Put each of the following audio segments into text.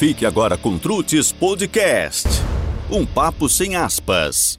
Fique agora com Trutes Podcast. Um papo sem aspas.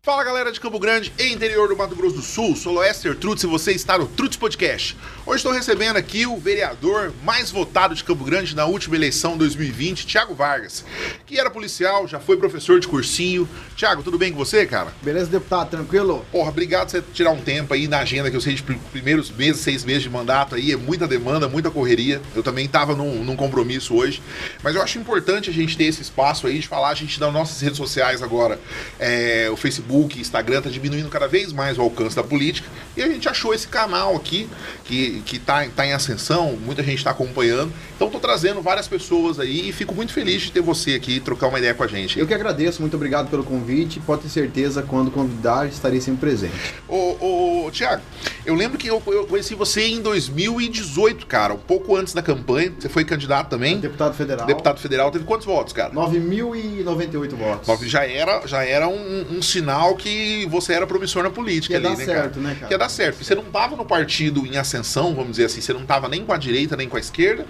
Fala galera de Campo Grande e interior do Mato Grosso do Sul, sou Loester Trutz e você está no Trutz Podcast. Hoje estou recebendo aqui o vereador mais votado de Campo Grande na última eleição 2020, Thiago Vargas, que era policial, já foi professor de cursinho. Thiago, tudo bem com você, cara? Beleza, deputado, tranquilo? Porra, obrigado por você tirar um tempo aí na agenda, que eu sei de primeiros meses, seis meses de mandato aí, é muita demanda, muita correria. Eu também estava num, num compromisso hoje, mas eu acho importante a gente ter esse espaço aí de falar, a gente nas nossas redes sociais agora, é, o Facebook, Facebook, Instagram está diminuindo cada vez mais o alcance da política. E a gente achou esse canal aqui, que, que tá, tá em ascensão, muita gente está acompanhando. Então estou trazendo várias pessoas aí e fico muito feliz de ter você aqui trocar uma ideia com a gente. Eu que agradeço, muito obrigado pelo convite. Pode ter certeza, quando convidar, estarei sempre presente. Ô, ô Tiago, eu lembro que eu, eu, conheci você em 2018, cara, um pouco antes da campanha. Você foi candidato também? Deputado federal. Deputado federal. Teve quantos votos, cara? 9.098 votos. Já era, já era um, um sinal que você era promissor na política ali, dar né, certo, cara? né, cara? Que ia dar certo. Porque você não tava no partido em ascensão, vamos dizer assim, você não tava nem com a direita, nem com a esquerda.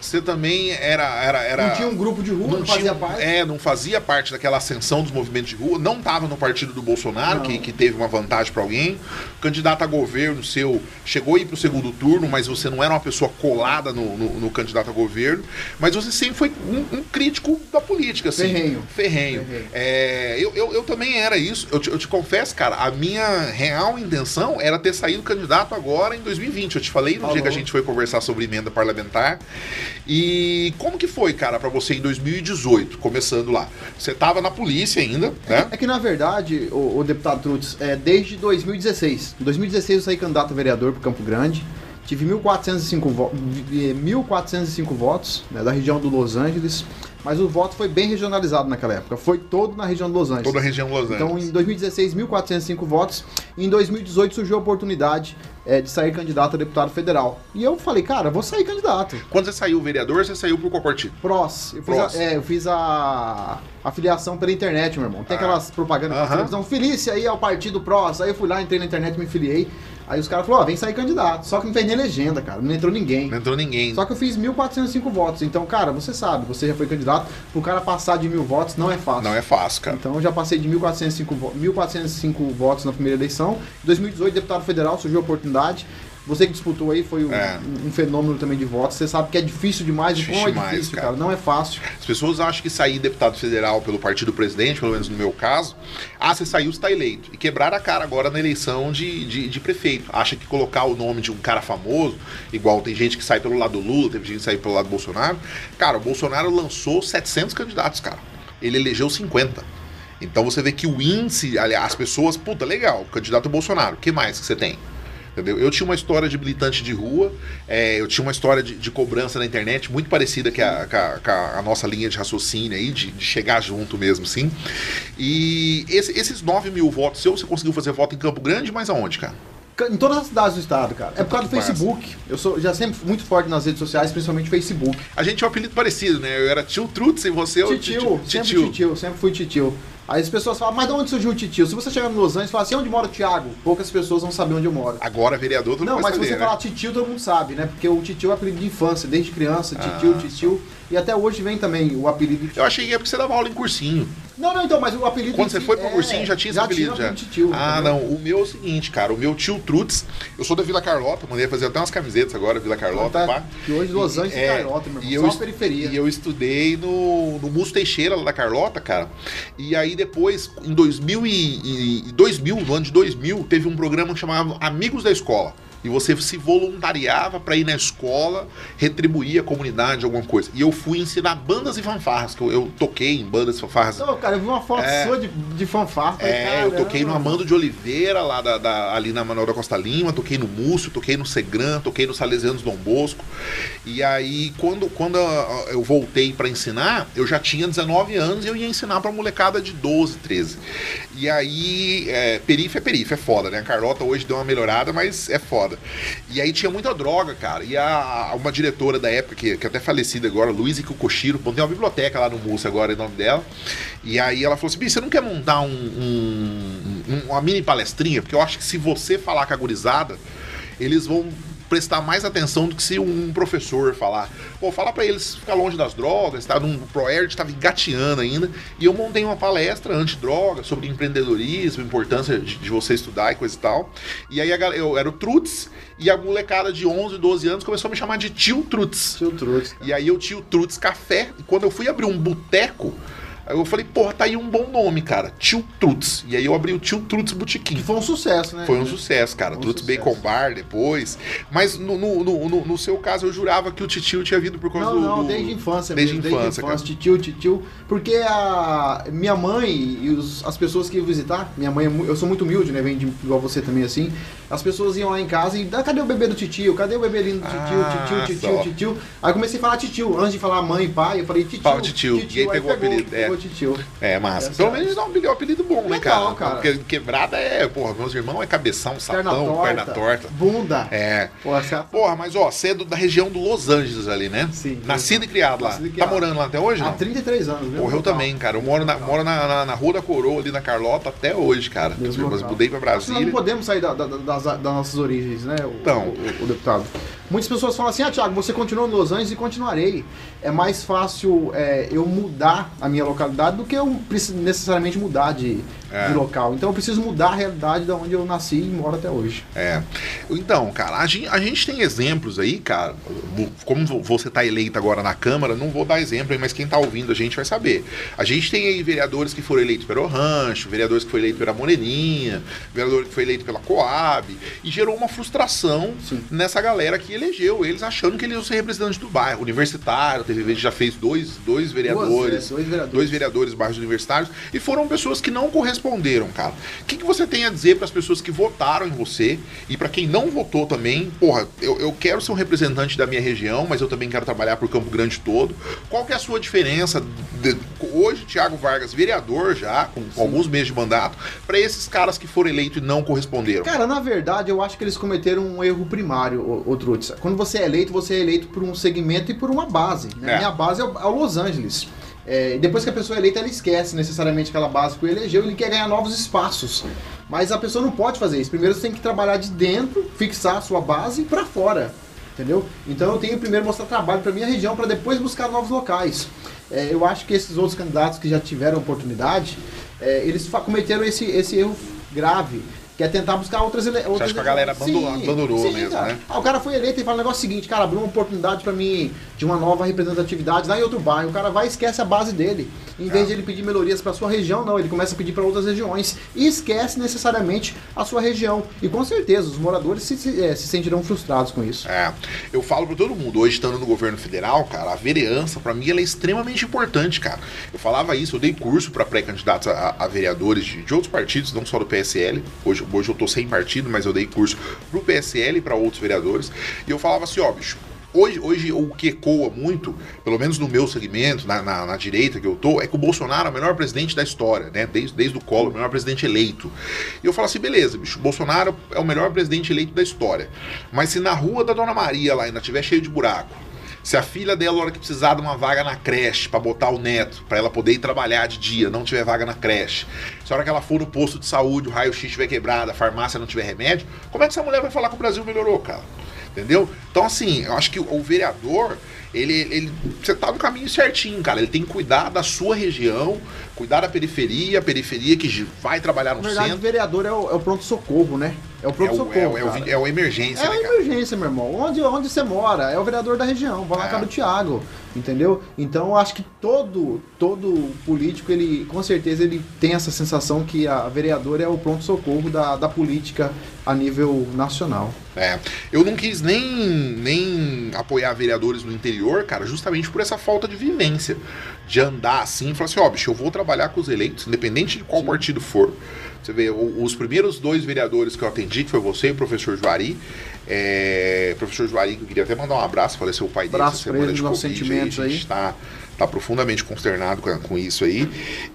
Você também era. era, era não tinha um grupo de rua, não, não fazia tinha, parte. É, não fazia parte daquela ascensão dos movimentos de rua, não tava no partido do Bolsonaro, que, que teve uma vantagem para alguém. O candidato a governo seu chegou a ir pro segundo turno, mas você não era uma pessoa colada no, no, no candidato a governo. Mas você sempre foi um, um crítico da política, assim. Ferrenho. Ferrenho. Ferrenho. É, eu, eu, eu, também era isso. Eu te, eu te confesso, cara, a minha real intenção era ter saído candidato agora em 2020. Eu te falei no Falou. dia que a gente foi conversar sobre emenda parlamentar. E como que foi, cara, para você em 2018, começando lá? Você tava na polícia ainda, né? É, que na verdade, o, o deputado Trutz, é, desde 2016. Em 2016 eu saí candidato a vereador para Campo Grande. Tive 1.405 vo 1.405 votos né, da região do Los Angeles mas o voto foi bem regionalizado naquela época. Foi todo na região de Los Angeles. Toda a região de Los Angeles. Então, em 2016, 1.405 votos. E em 2018 surgiu a oportunidade é, de sair candidato a deputado federal. E eu falei, cara, vou sair candidato. Quando você saiu vereador, você saiu por qual partido? PROS. Eu fiz, A, é, eu fiz a afiliação pela internet, meu irmão. Tem ah. aquelas propagandas uh -huh. televisão, aí ao partido PROS. Aí eu fui lá, entrei na internet, me filiei. Aí os caras falaram, ó, vem sair candidato. Só que não fez nem legenda, cara. Não entrou ninguém. Não entrou ninguém. Só que eu fiz 1.405 votos. Então, cara, você sabe, você já foi candidato. Pro cara passar de mil votos não é fácil. Não é fácil, cara. Então eu já passei de 1.405, 1.405 votos na primeira eleição. Em 2018, deputado federal, surgiu a oportunidade. Você que disputou aí foi um, é. um, fenômeno também de votos. Você sabe que é difícil demais. Difícil é demais, difícil, cara. cara. Não é fácil. As pessoas acham que sair deputado federal pelo partido presidente, pelo menos no meu caso, ah, você saiu, está eleito. E quebrar a cara agora na eleição de, de, de, prefeito. Acha que colocar o nome de um cara famoso, igual tem gente que sai pelo lado do Lula, tem gente que sai pelo lado do Bolsonaro. Cara, o Bolsonaro lançou 700 candidatos, cara. Ele elegeu 50. Então você vê que o índice, aliás, as pessoas, puta, legal, candidato Bolsonaro, o que mais que você tem? Entendeu? Eu tinha uma história de militante de rua, é, eu tinha uma história de, de, cobrança na internet muito parecida com a, com a, a nossa linha de raciocínio aí, de, de, chegar junto mesmo, sim. E esse, esses 9 mil votos, seu, você conseguiu fazer voto em Campo Grande, mas aonde, cara? Em todas as cidades do estado, cara. É por causa do Facebook. Eu sou já sempre muito forte nas redes sociais, principalmente Facebook. A gente tinha um apelido parecido, né? Eu era tio Trutz e você... Titio, titio. sempre titio, sempre fui titio. Aí as pessoas falam, mas de onde surgiu o titio? Se você chegar no Los Angeles e falar assim, onde mora o Thiago? Poucas pessoas vão saber onde eu moro. Agora, vereador, tu não Não, mas saber, se você né? falar titio, todo mundo sabe, né? Porque o titio é apelido de infância, desde criança, titio, ah, titio. E até hoje vem também o apelido Eu achei que é porque você dava aula em cursinho. Não, não, então, mas o apelido. Quando você foi pro é, cursinho já tinha esse já apelido tinha já. Titio, ah, entendeu? não. O meu é o seguinte, cara. O meu tio Trutz, eu sou da Vila Carlota, mandei fazer até umas camisetas agora, Vila Carlota. Tá, Que hoje Los Angeles e, é, Carlota, meu irmão. E só eu, periferia. E eu estudei no, no Musto Teixeira, lá da Carlota, cara. E aí depois, em 2000, e, e 2000, no ano de 2000, teve um programa que chamava Amigos da Escola e você se voluntariava para ir na escola retribuir a comunidade alguma coisa. E eu fui ensinar bandas e fanfarras, que eu, eu toquei em bandas e fanfarras. Não, cara, eu vi uma foto é, sua de, de fanfarra. É, eu toquei no Amando de Oliveira, lá da, da, ali na Manuel da Costa Lima, toquei no Múcio, toquei no Segran, toquei no Salesianos Dom Bosco. E aí, quando, quando eu voltei para ensinar, eu já tinha 19 anos e eu ia ensinar pra molecada de 12, 13. E aí, é, perife é perife, é foda, né? A Carlota hoje deu uma melhorada, mas é foda foda. E aí tinha muita droga, cara. E a, uma diretora da época, que, que é até falecida agora, Luiz Kikoshiro, tem uma biblioteca lá no Múcio agora, em nome dela. E aí ela falou assim: você não quer montar um, um, uma mini palestrinha? Porque eu acho que se você falar com a gurizada, eles vão prestar mais atenção do que se um professor falar. Pô, fala para eles ficar longe das drogas, tá? Num ProErd estava engateando ainda. E eu montei uma palestra anti-droga sobre empreendedorismo, importância de, de, você estudar e coisa e tal. E aí a, eu era o Trutz e a molecada de 11, 12 anos começou a me chamar de tio Trutz. Tio Trutz. E aí eu tio Trutz Café. E quando eu fui abrir um boteco, Aí eu falei, porra, tá aí um bom nome, cara. Tio Trutz. E aí eu abri o Tio Trutz Botequim. Que foi um sucesso, né? Foi um sucesso, cara. Um. Bacon Bar depois. Mas no, no, no, no, seu caso, eu jurava que o Titio tinha vindo por causa não, do. Não, do... desde infância desde mesmo. Infância, desde infância, Titio, Titio. Porque a minha mãe e os, as pessoas que iam visitar, minha mãe, é eu sou muito humilde, né? Vem de, igual você também assim. As pessoas iam lá em casa e, ah, cadê o bebê do Titio? Cadê o bebê lindo do Titio? Ah, titio, Titio, só. Titio. Aí comecei a falar Titio. Antes de falar mãe e pai, eu falei Titio. Fala Titio. titio. E aí pegou o apelido. Pegou, é. Titio. É, massa. Pelo menos dá um apelido bom, né, cara? cara? Porque quebrada é, porra, meus irmãos é cabeção, sapão, perna torta. Perna torta. Bunda. É. Porra, é porra, mas ó, você é do, da região do Los Angeles ali, né? Sim. Nascido e criado lá. Tá morando lá até hoje? Há 33 anos, viu? Porra, eu também, cara. Eu moro, na, moro na, na, na, Rua da Coroa, ali na Carlota, até hoje, cara. Mas mudei pra Brasília. Nós não podemos sair da, da, das, das, nossas origens, né, o, então. o, o, o deputado. Muitas pessoas falam assim, ah, Thiago, você continuou em Los Angeles e continuarei. É mais fácil é, eu mudar a minha localidade do que eu necessariamente mudar de, é. de local. Então eu preciso mudar a realidade de onde eu nasci e moro até hoje. É. Então, cara, a gente, a gente tem exemplos aí, cara. Como você está eleito agora na Câmara, não vou dar exemplo aí, mas quem está ouvindo a gente vai saber. A gente tem aí vereadores que foram eleitos pelo Rancho, vereadores que foram eleitos pela Moreninha, vereador que foi eleito pela Coab, e gerou uma frustração Sim. nessa galera que elegeu eles achando que eles iam ser representantes do bairro. Universitário, teve já fez dois, dois vereadores, Duas, dois vereadores, dois vereadores bairros universitários, e foram pessoas que não corresponderam, cara. O que, que você tem a dizer para as pessoas que votaram em você e para quem não votou também? Porra, eu, eu quero ser um representante da minha região, mas eu também quero trabalhar por Campo Grande todo. Qual que é a sua diferença? De, hoje, Tiago Vargas, vereador já, com, com alguns meses de mandato, para esses caras que foram eleitos e não corresponderam? Cara, na verdade, eu acho que eles cometeram um erro primário, o, o Trutz. Quando você é eleito, você é eleito por um segmento e por uma base. Né? É. Minha base é o, é o Los Angeles. É, depois que a pessoa é eleita, ela esquece necessariamente aquela base que o elegeu, ele quer ganhar novos espaços. Mas a pessoa não pode fazer isso. Primeiro você tem que trabalhar de dentro, fixar a sua base para fora. Entendeu? Então eu tenho que primeiro mostrar trabalho para minha região para depois buscar novos locais. É, eu acho que esses outros candidatos que já tiveram oportunidade, é, eles cometeram esse, esse erro grave que é tentar buscar outras eleições. Você acha que a galera abandurou mesmo, cara. né? Ah, o cara foi eleito e fala o negócio seguinte, cara, abriu uma oportunidade para mim de uma nova representatividade lá em outro bairro. O cara vai e esquece a base dele. Em vez é. de ele pedir melhorias para sua região, não, ele começa a pedir para outras regiões e esquece necessariamente a sua região. E com certeza os moradores se, se, é, se sentirão frustrados com isso. É, eu falo para todo mundo, hoje estando no governo federal, cara, a vereança para mim ela é extremamente importante, cara. Eu falava isso, eu dei curso para pré-candidatos a, a, vereadores de, de outros partidos, não só do PSL. Hoje Hoje eu tô sem partido, mas eu dei curso pro PSL e para outros vereadores. E eu falava assim, ó, bicho, Hoje, hoje o que ecoa muito, pelo menos no meu segmento, na, na, na, direita que eu tô, é que o Bolsonaro é o melhor presidente da história, né? Desde, desde o Collor, o melhor presidente eleito. E eu falo assim, beleza, bicho, o Bolsonaro é o melhor presidente eleito da história. Mas se na rua da Dona Maria lá ainda tiver cheio de buraco, se a filha dela, na hora que precisar de uma vaga na creche para botar o neto, para ela poder ir trabalhar de dia, não tiver vaga na creche, se a hora que ela for no posto de saúde, o raio-x estiver quebrado, a farmácia não tiver remédio, como é que essa mulher vai falar que o Brasil melhorou, cara? Entendeu? Então, assim, eu acho que o vereador, ele, ele você tá no caminho certinho, cara. Ele tem que cuidar da sua região, cuidar da periferia, a periferia que vai trabalhar no Na verdade, centro. o vereador é o, é o pronto-socorro, né? É o pronto-socorro. É, é, o, é o emergência, É né, a emergência, meu irmão. Onde, onde você mora? É o vereador da região. Vai lá é. cá do Thiago. Entendeu? Então acho que todo todo político, ele com certeza ele tem essa sensação que a vereadora é o pronto-socorro da, da política a nível nacional. É. Eu não quis nem, nem apoiar vereadores no interior, cara, justamente por essa falta de vivência. De andar assim e falar assim, ó, oh, bicho, eu vou trabalhar com os eleitos, independente de qual Sim. partido for. Você vê, os primeiros dois vereadores que eu atendi, que foi você e o professor Juari, é, professor Juari, que eu queria até mandar um abraço, faleceu o pai dele essa semana de Covid. Sentimentos aí, a gente está tá profundamente consternado com, com, isso aí.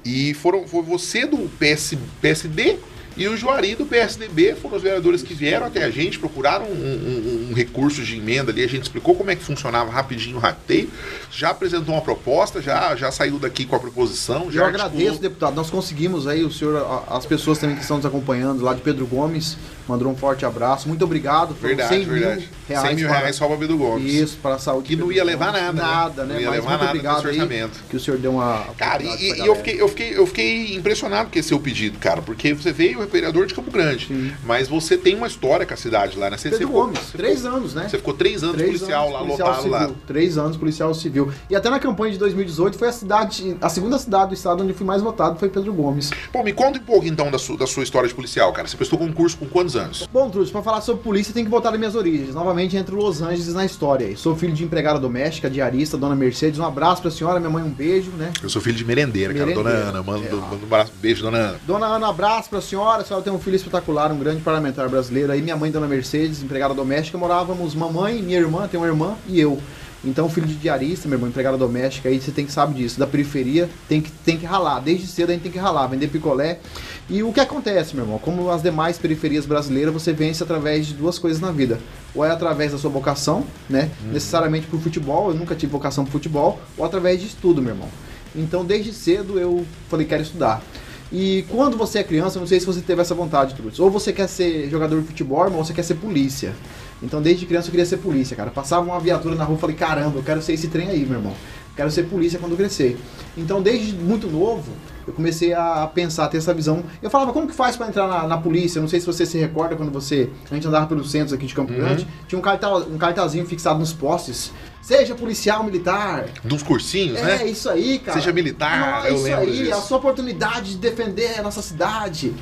E foram, foi você do PS, PSD e o Juari do PSDB foram os vereadores que vieram até a gente, procuraram um, um, um, recurso de emenda ali, a gente explicou como é que funcionava rapidinho o rateio, já apresentou uma proposta, já, já saiu daqui com a proposição. Já Eu agradeço, deputado. Nós conseguimos aí, o senhor, as pessoas também que estão nos acompanhando lá de Pedro Gomes, mandou um forte abraço. Muito obrigado. Verdade, 100 verdade. mil reais. 100 mil para- reais só para Bedo Gomes. Isso, para a saúde. Que não ia levar nada, né? Nada, Não né? ia Mas levar nada obrigado aí que o senhor deu uma. Cara, e, e eu, fiquei, eu, fiquei, eu fiquei impressionado com esse seu pedido, cara, porque você veio é vereador de Campo Grande, Sim. mas você tem uma história com a cidade lá, né? Você, Pedro você Gomes, três ficou- anos, né? Você ficou três anos Três policial anos lá, policial lotado civil. lá. Três anos policial civil. E até na campanha de 2018 foi a cidade, a segunda cidade do estado onde fui mais votado foi Pedro Gomes. Pô, me conta um pouco então da sua, da sua história de policial, cara. Você prestou concurso com quantos anos? Bom, Trudes, pra falar sobre polícia tem que voltar das minhas origens. Novamente entre Los Angeles na história. Sou filho de empregada doméstica, diarista, dona Mercedes. Um abraço pra senhora, minha mãe um beijo, né? Eu sou filho de merendeira, cara. Merendeira. Dona Ana, manda, É, manda um abraço, beijo, dona Ana. Dona Ana, abraço pra senhora. A senhora tem um filho espetacular, um grande parlamentar brasileiro. Aí minha mãe, Dona Mercedes, empregada doméstica, morávamos mamãe, minha irmã, tem uma irmã e eu. Então, filho de diarista, meu irmão, empregada doméstica, aí você tem que saber disso. Da periferia, tem que, tem que ralar. Desde cedo a gente tem que ralar, vender picolé. E o que acontece, meu irmão? Como as demais periferias brasileiras, você vence através de duas coisas na vida. Ou é através da sua vocação, né? Necessariamente pro futebol, eu nunca tive vocação pro futebol, ou através de estudo, meu irmão. Então, desde cedo eu falei, quero estudar. E quando você é criança, eu não sei se você teve essa vontade, Trudes. Ou você quer ser jogador de futebol, ou você quer ser polícia. Então, desde criança eu queria ser polícia, cara. Passava uma viatura na rua, falei, caramba, eu quero ser esse trem aí, meu irmão. Quero ser polícia quando crescer. Então, desde muito novo, eu comecei a pensar, a ter essa visão. Eu falava, como que faz pra entrar na, na polícia? Não sei se você se recorda quando você. A gente andava pelos centros aqui de Campo Uhum. Grande. Tinha um, cartaz, um cartazinho fixado nos postes. Seja policial militar. Dos cursinhos, É, né? isso aí, cara. Seja militar, Não, é eu isso aí, disso. a sua oportunidade de defender a nossa cidade.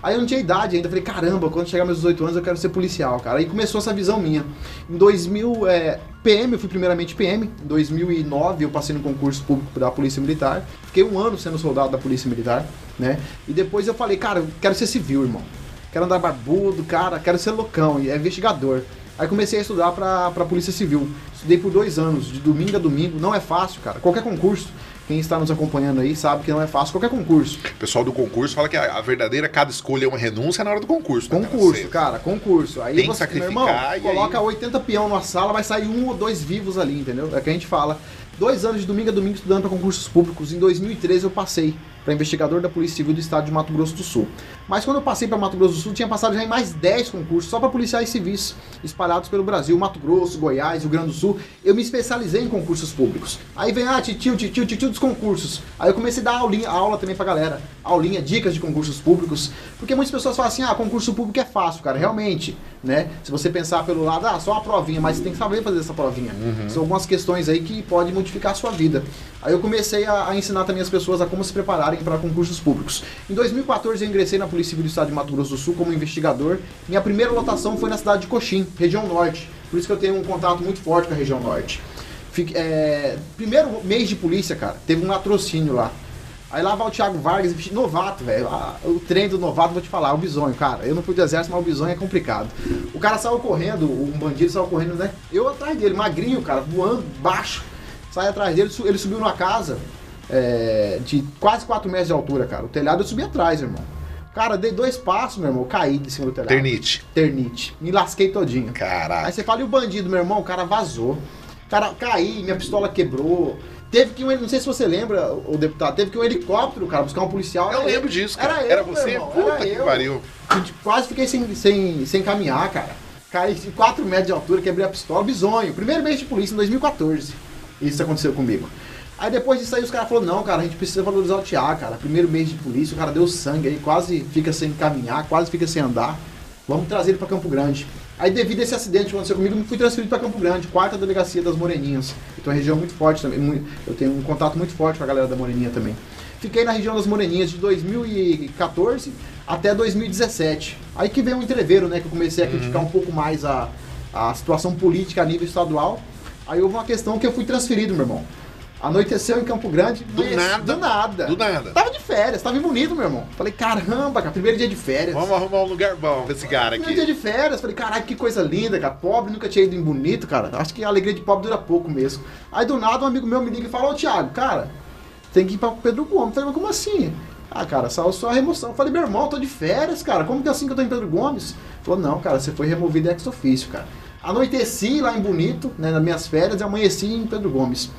Aí eu não tinha idade ainda, falei, caramba, quando chegar meus 18 anos eu quero ser policial, cara. Aí começou essa visão minha. Em 2000, é, PM, eu fui primeiramente PM. Em 2009 eu passei no concurso público da Polícia Militar. Fiquei um ano sendo soldado da Polícia Militar, né? E depois eu falei, cara, eu quero ser civil, irmão. Quero andar barbudo, cara, quero ser loucão, e é investigador. Aí comecei a estudar pra, pra Polícia Civil. Estudei por dois anos, de domingo a domingo. Não é fácil, cara. Qualquer concurso, quem está nos acompanhando aí sabe que não é fácil. Qualquer concurso. O pessoal do concurso fala que a, verdadeira cada escolha é uma renúncia na hora do concurso. né? Concurso, Você- cara, concurso. Aí Tem que você, sacrificar meu irmão, e coloca aí- 80 peão numa sala, vai sair um ou dois vivos ali, entendeu? É o que a gente fala. Dois anos de domingo a domingo estudando para concursos públicos. Em 2013 eu passei para investigador da Polícia Civil do Estado de Mato Grosso do Sul. Mas quando eu passei para Mato Grosso do Sul, tinha passado já em mais 10 concursos só para policiais civis espalhados pelo Brasil, Mato Grosso, Goiás, Rio Grande do Sul. Eu me especializei em concursos públicos. Aí vem, ah, titio, titio, titio dos concursos. Aí eu comecei a dar aulinha, aula também pra galera. Aulinha, dicas de concursos públicos. Porque muitas pessoas falam assim, ah, concurso público é fácil, cara. Realmente, né? Se você pensar pelo lado, ah, só uma provinha, mas você tem que saber fazer essa provinha. São algumas questões aí que podem modificar a sua vida. Aí eu comecei a, a ensinar também as pessoas a como se prepararem para concursos públicos. Em 2014 eu ingressei na Polícia Civil do Estado de Mato Grosso do Sul como investigador. Minha primeira lotação foi na cidade de Coxim, região norte. Por isso que eu tenho um contato muito forte com a região norte. Fique- é, primeiro mês de polícia, cara, teve um latrocínio lá. Aí lá vai o Thiago Vargas, novato, velho. Ah, O trem do novato, vou te falar, o bisonho, cara. Eu não fui do exército, mas o bisonho é complicado. O cara saiu correndo, um bandido saiu correndo, né? Eu atrás dele, magrinho, cara, voando, baixo. Sai atrás dele, ele subiu numa casa é, de quase 4 metros de altura, cara. O telhado eu subi atrás, irmão. Cara, dei dois passos, meu irmão, caí de cima do telhado. Ternite. Ternite. Me lasquei todinho. Aí Caraca. você fala, e o bandido, meu irmão? O cara vazou. Cara, caí, minha pistola quebrou. Teve que um, não sei se você lembra, o deputado, teve que um helicóptero, cara, buscar um policial. Eu lembro disso, cara. Era, eu, Era você? irmão, Puta era que eu. pariu. Quase fiquei sem, sem, sem caminhar, cara. Caí de 4 metros de altura, quebrei a pistola, bisonho. Primeiro mês de polícia, em 2014. Isso aconteceu comigo. Aí depois disso aí os caras falaram, não, cara, a gente precisa valorizar o Thiago, cara. Primeiro mês de polícia, o cara deu sangue aí, quase fica sem caminhar, quase fica sem andar. Vamos trazer ele pra Campo Grande. Aí devido a esse acidente que aconteceu comigo, eu fui transferido pra Campo Grande, quarta delegacia das Moreninhas. Eu tenho uma região muito forte também, mui- eu tenho um contato muito forte com a galera da Moreninha também. Fiquei na região das Moreninhas de 2014 até 2017. Aí que veio um entreveiro, né? Que eu comecei a Uhum. criticar um pouco mais a, a situação política a nível estadual. Aí houve uma questão que eu fui transferido, meu irmão. Anoiteceu em Campo Grande. Do nada. Do nada. Do nada. Tava de férias, tava em bonito, meu irmão. Falei, caramba, cara, primeiro dia de férias. Vamos arrumar um lugar bom pra esse cara Primeiro dia aqui. de férias, falei, caralho, que coisa linda, cara. Pobre, nunca tinha ido em bonito, cara. Acho que a alegria de pobre dura pouco mesmo. Aí do nada um amigo meu me liga e fala, ô Thiago, cara, tem que ir pra Pedro Gomes. Falei, mas como assim? Ah, cara, só, só a remoção. Falei, meu irmão, tô de férias, cara. Como que é assim que eu tô em Pedro Gomes? Falou, não, cara, você foi removido ex ofício, cara. Anoiteci lá em Bonito, né, nas minhas férias, e amanheci em Pedro Gomes.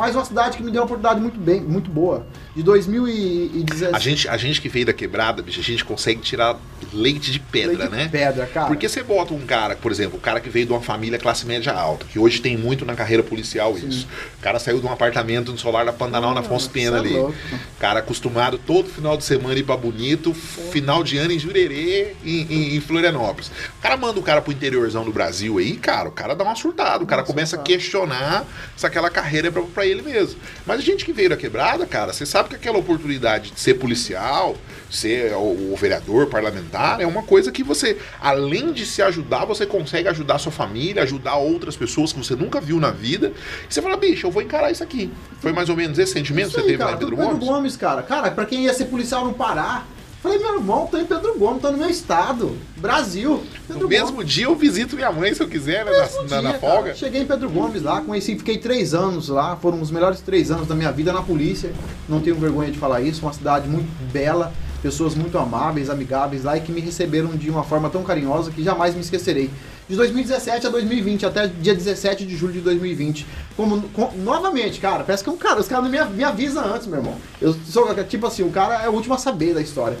Mas uma cidade que me deu uma oportunidade muito bem, muito boa. De 2017. A gente, a gente que veio da quebrada, bicho, a gente consegue tirar leite de pedra, Leite de né? pedra, cara. Porque você bota um cara, por exemplo, um cara que veio de uma família classe média alta, que hoje tem muito na carreira policial isso. O cara saiu de um apartamento no solar da Pantanal na Afonso Pena é ali. louco. Cara acostumado todo final de semana ir pra Bonito, final de ano em Jurerê, em, em- em Florianópolis. O cara manda o cara pro interiorzão do Brasil aí, cara, o cara dá uma surtada, o cara Uma começa a surtada. questionar se aquela carreira é pra, pra ele mesmo. Mas a gente que veio da quebrada, cara, você sabe que aquela oportunidade de ser policial, ser o, o vereador, parlamentar, é uma coisa que você, além de se ajudar, você consegue ajudar sua família, ajudar outras pessoas que você nunca viu na vida. E você fala, bicho, eu vou encarar isso aqui. Foi mais ou menos esse sentimento que Isso você aí, teve lá cara, em tô Pedro Pedro Gomes? Gomes, cara. Cara, pra quem ia ser policial no Pará, falei, meu irmão, tô em Pedro Gomes, tô no meu estado, Brasil. Pedro No mesmo dia eu visito minha mãe se eu quiser, né? Na, na, na dia, folga. cara. Cheguei em Pedro Gomes lá, conheci, fiquei três anos lá, foram os melhores três anos da minha vida na polícia. Não tenho vergonha de falar isso, uma cidade muito bela, pessoas muito amáveis, amigáveis lá e que me receberam de uma forma tão carinhosa que jamais me esquecerei. De 2017 a 2020, até dia 17 de julho de 2020. Como, com- novamente, cara, parece que um cara, os caras não me, me avisam antes, meu irmão. Eu sou, tipo assim, o cara é o último a saber da história.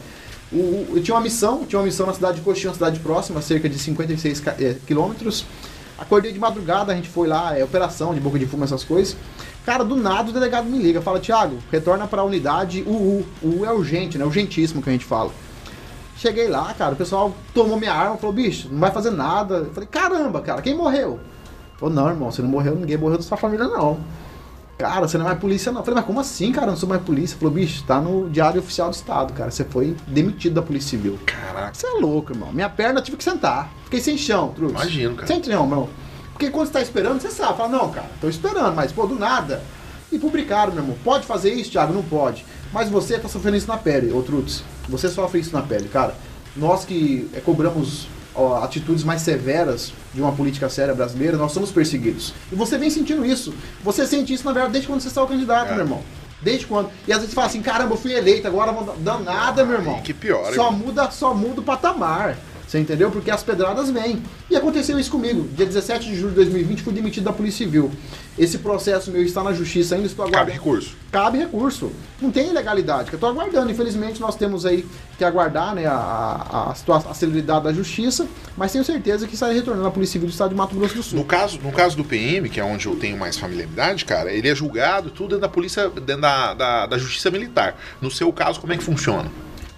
O- o- eu tinha uma missão, tinha uma missão na cidade de Coxinha, uma cidade próxima, cerca de 56 ca- eh, quilômetros. Acordei de madrugada, a gente foi lá, é operação de boca de fumo, essas coisas. Cara, do nada o delegado me liga, fala, Thiago, retorna pra unidade UU. UU é urgente, né? Urgentíssimo que a gente fala. Cheguei lá, cara, o pessoal tomou minha arma, falou, bicho, não vai fazer nada. Eu falei, caramba, cara, quem morreu? Falou, não, irmão, você não morreu, ninguém morreu da sua família, não. Cara, você não é mais polícia, não. Eu falei, mas como assim, cara? Eu não sou mais polícia. Falou, bicho, tá no Diário Oficial do Estado, cara. Você foi demitido da Polícia Civil. Caraca. Você é louco, irmão. Minha perna eu tive que sentar. Fiquei sem chão, Truz. Imagino, cara. Sem chão, irmão. Porque quando você tá esperando, você sabe. Fala, não, cara, tô esperando, mas, pô, do nada. E publicaram, meu irmão. Pode fazer isso, Thiago? Não pode. Mas você tá sofrendo isso na pele, ô Trutz. Você sofre isso na pele, cara. Nós que é, cobramos ó, atitudes mais severas de uma política séria brasileira, nós somos perseguidos. E você vem sentindo isso. Você sente isso, na verdade, desde quando você saiu candidato, É. meu irmão. Desde quando? E às vezes você fala assim, caramba, eu fui eleito, agora vão dar nada, meu irmão. Que pior, Só irmão. muda, só muda o patamar. Você entendeu? Porque as pedradas vêm. E aconteceu isso comigo. Dia 17 de julho de 2020 fui demitido da Polícia Civil. Esse processo meu está na justiça ainda, estou Cabe aguardando. recurso. Cabe recurso. Não tem ilegalidade, que eu estou aguardando. Infelizmente nós temos aí que aguardar né, a, a, a, a celeridade da justiça, mas tenho certeza que estarei retornando à Polícia Civil do Estado de Mato Grosso do Sul. No caso, no caso do PM, que é onde eu tenho mais familiaridade, cara, ele é julgado tudo dentro da polícia, dentro da, da, da justiça militar. No seu caso, como é que funciona?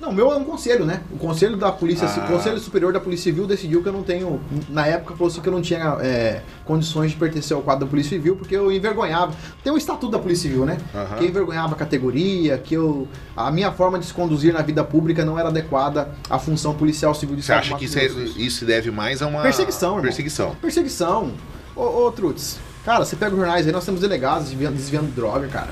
Não, o meu é um conselho, né? O conselho da polícia, Ah. o conselho superior da polícia civil decidiu que eu não tenho, na época falou assim que eu não tinha é, condições de pertencer ao quadro da polícia civil porque eu envergonhava. Tem o estatuto da polícia civil, né? Aham. Que envergonhava a categoria, que eu a minha forma de se conduzir na vida pública não era adequada à função policial civil de Você acha que isso, é- isso se deve mais a uma Perseguição, irmão. perseguição? Perseguição. Ô, ô Trutz, cara, você pega os jornais aí, nós temos delegados desviando, desviando droga, cara.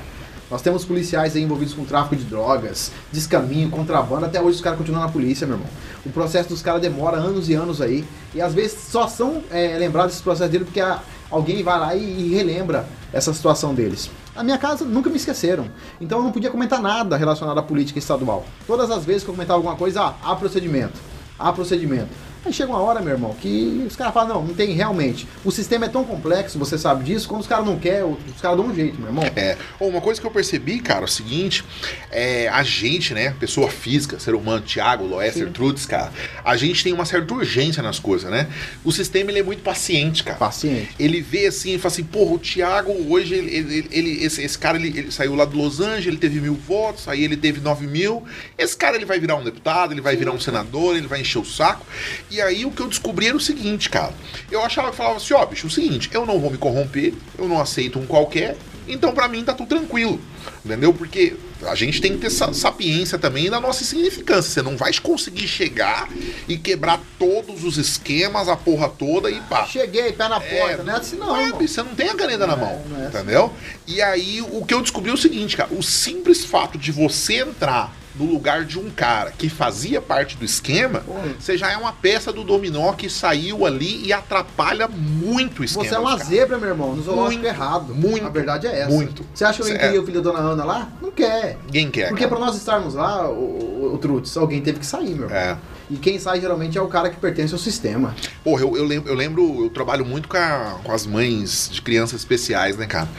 Nós temos policiais envolvidos com tráfico de drogas, descaminho, contrabando. Até hoje os caras continuam na polícia, meu irmão. O processo dos caras demora anos e anos aí. E às vezes só são é, lembrados desses processos dele porque a- alguém vai lá e, e relembra essa situação deles. Na minha casa nunca me esqueceram. Então eu não podia comentar nada relacionado à política estadual. Todas as vezes que eu comentava alguma coisa, ah, há procedimento. Há procedimento. Aí chega uma hora, meu irmão, que os caras falam, não, não tem realmente. O sistema é tão complexo, você sabe disso, quando os caras não querem, os caras dão um jeito, meu irmão. É. Ô, uma coisa que eu percebi, cara, é o seguinte: é, a gente, né, pessoa física, ser humano, Thiago, Loester, Sim. Trutz, cara, a gente tem uma certa urgência nas coisas, né? O sistema ele é muito paciente, cara. Paciente. Ele vê assim e fala assim, porra, o Thiago hoje, ele, ele- ele- esse, esse cara, ele, ele saiu lá do Los Angeles, ele teve mil votos, aí ele teve nove mil. Esse cara, ele vai virar um deputado, ele vai virar um senador, ele vai encher o saco. E aí o que eu descobri era o seguinte, cara. Eu achava que falava assim, ó, bicho, o seguinte, eu não vou me corromper, eu não aceito um qualquer, então pra mim tá tudo tranquilo. Entendeu? Porque a gente tem que ter essa sapiência também da nossa insignificância. Você não vai conseguir chegar e quebrar todos os esquemas, a porra toda e pá. Cheguei, pé na porta, não é assim não, é, você não tem a caneta na mão, não é assim. entendeu? E aí o que eu descobri é o seguinte, cara, o simples fato de você entrar no lugar de um cara que fazia parte do esquema, você já é uma peça do dominó que saiu ali e atrapalha muito o esquema. Você é uma zebra, meu irmão, no zoológico Muito, errado. muito, A verdade é essa. muito. Você acha que eu queria é. o filho da dona Ana lá? Não quer. Ninguém quer. Porque pra nós estarmos lá, o, o, o Trutz, alguém teve que sair, meu irmão. É. E quem sai geralmente é o cara que pertence ao sistema. Porra, eu, eu, lembro, eu lembro, eu trabalho muito com, a- com as mães de crianças especiais, né, cara?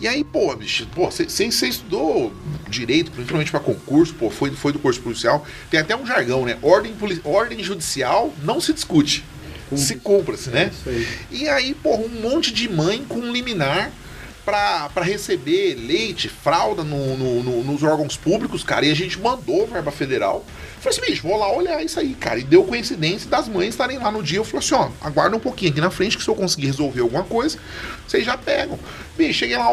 E aí, pô, bicho, pô, você estudou direito, principalmente pra concurso, pô, foi, foi do curso policial. Tem até um jargão, né? Ordem, ordem judicial não se discute. Se cumpra-se, né? É isso aí. E aí, porra, um monte de mãe com liminar pra receber leite, fralda no- no- no- nos órgãos públicos, cara. E a gente mandou verba federal. Falei assim, bicho, vou lá olhar isso aí, cara. E deu coincidência das mães estarem lá no dia. Eu falei assim, ó, aguarda um pouquinho aqui na frente que se eu conseguir resolver alguma coisa, vocês já pegam. Bicho, cheguei lá,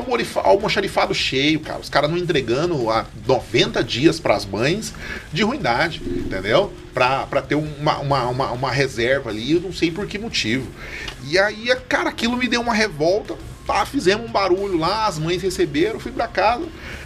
almoxarifado cheio, cara. Os caras não entregando há 90 dias pras mães de ruindade, entendeu? Pra ter uma, uma, uma, uma reserva ali, eu não sei por que motivo. E aí, cara, aquilo me deu uma revolta. Fizemos um barulho lá, as mães receberam, fui pra casa.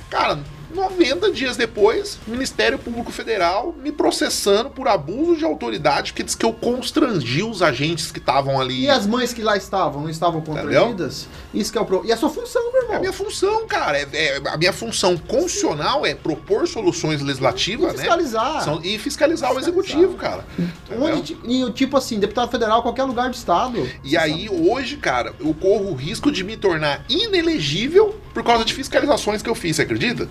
Cara, 90 dias depois, Ministério Público Federal me processando por abuso de autoridade, porque diz que eu constrangi os agentes que estavam ali. E as mães que lá estavam, não estavam constrangidas? Isso que é o pro... E a sua função, meu É irmão? a minha função, cara. É, é- a minha função constitucional é propor soluções legislativas, E né? fiscalizar. São- e fiscalizar o Fiscalizar. executivo, cara. Onde, e o tipo assim, deputado federal, qualquer lugar do estado. E aí, hoje, cara, eu corro o risco de me tornar inelegível por causa de fiscalizações que eu fiz, você acredita?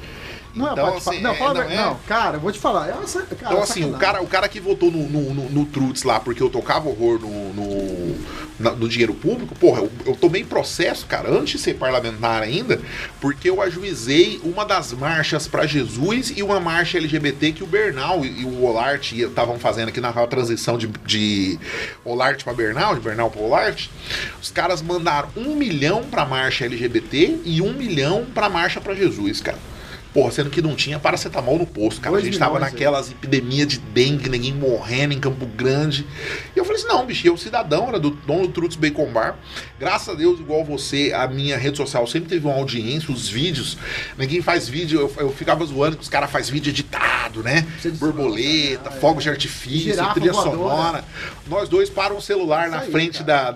Não é Então, assim, não, é- fala não é- não, cara, vou te falar. É uma, cara, Então, assim, o cara, o cara que votou no, no, no, no Trutz lá porque eu tocava horror no, no, na- no dinheiro público, porra, eu, eu tomei processo, cara, antes de ser parlamentar ainda, porque eu ajuizei uma das marchas pra Jesus e uma marcha LGBT que o Bernal e, e o Olart estavam fazendo aqui na transição de, de Olart pra Bernal, de Bernal pra Olart. Os caras mandaram um milhão pra marcha LGBT e um milhão pra marcha pra Jesus, cara. Porra, sendo que não tinha paracetamol no posto, cara. Dois a gente tava milhões, naquelas epidemias de dengue, ninguém morrendo em Campo Grande. E eu falei assim: não, bicho, eu, cidadão, era do dono do Trutos Bacon Bar. Graças a Deus, igual você, a minha rede social sempre teve uma audiência, os vídeos. Ninguém faz vídeo, eu, eu ficava zoando que os caras fazem vídeo editado, né? Precisa de Borboleta, fogos é. de artifício, Girafa trilha sonora. Nós dois param o celular na frente da,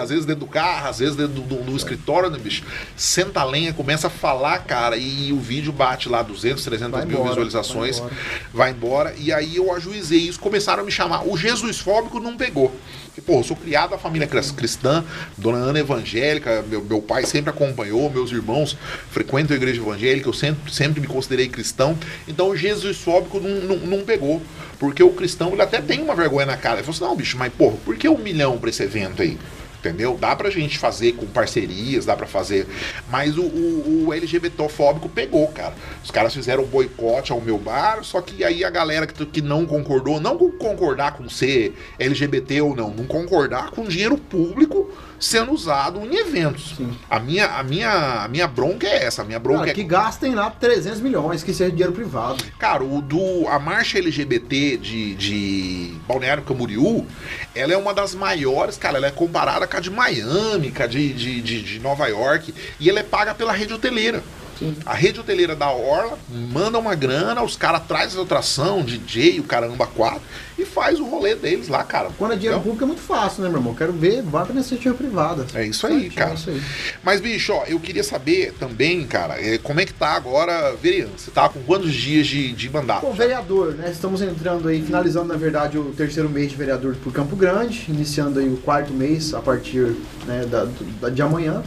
Às vezes dentro do carro, às vezes dentro do, escritório, né, bicho? Senta a lenha, começa a falar, cara, e o vídeo bate lá 200, 300 Vai mil visualizações. vai Vai embora. E aí eu ajuizei isso, começaram a me chamar. O Jesus fóbico não pegou. Porque, eu sou criado da família cris- cristã, dona Ana evangélica, meu, meu pai sempre acompanhou, meus irmãos frequentam a igreja evangélica, eu sempre, sempre me considerei cristão. Então o Jesus fóbico não, não, não pegou. Porque o cristão, ele até tem uma vergonha na cara. Ele falou assim, não, bicho, mas, porra, por que um milhão pra esse evento aí? Entendeu? Dá pra gente fazer com parcerias, dá pra fazer. Mas o, o, o LGBTofóbico pegou, cara. Os caras fizeram boicote ao meu bar, só que aí a galera que, que não concordou, não concordar com ser LGBT ou não, não concordar com dinheiro público sendo usado em eventos. Sim. A minha, a, minha, a minha bronca é essa. A minha bronca Cara, é que gastem lá 300 milhões, que seja dinheiro privado. Cara, o do, a marcha LGBT de, de Balneário Camboriú, ela é uma das maiores, cara. Ela é comparada com a de Miami, com a de, de, de, de Nova York. E ela é paga pela rede hoteleira. Sim. A rede hoteleira da Orla manda uma grana, os caras trazem a atração, DJ, o caramba, quatro, e faz o rolê deles lá, cara. Quando é dinheiro público é muito fácil, né, meu irmão? Quero ver, vá pra iniciativa privada. É isso aí, Certinho, cara. É isso aí. Mas, bicho, ó, eu queria saber também, cara, é, como é que tá agora, vereança? Você tá com quantos dias de, de mandato? Bom, vereador, né? Estamos entrando aí, finalizando, na verdade, o terceiro mês de vereador por Campo Grande, iniciando aí o quarto mês a partir né, da, da- de amanhã.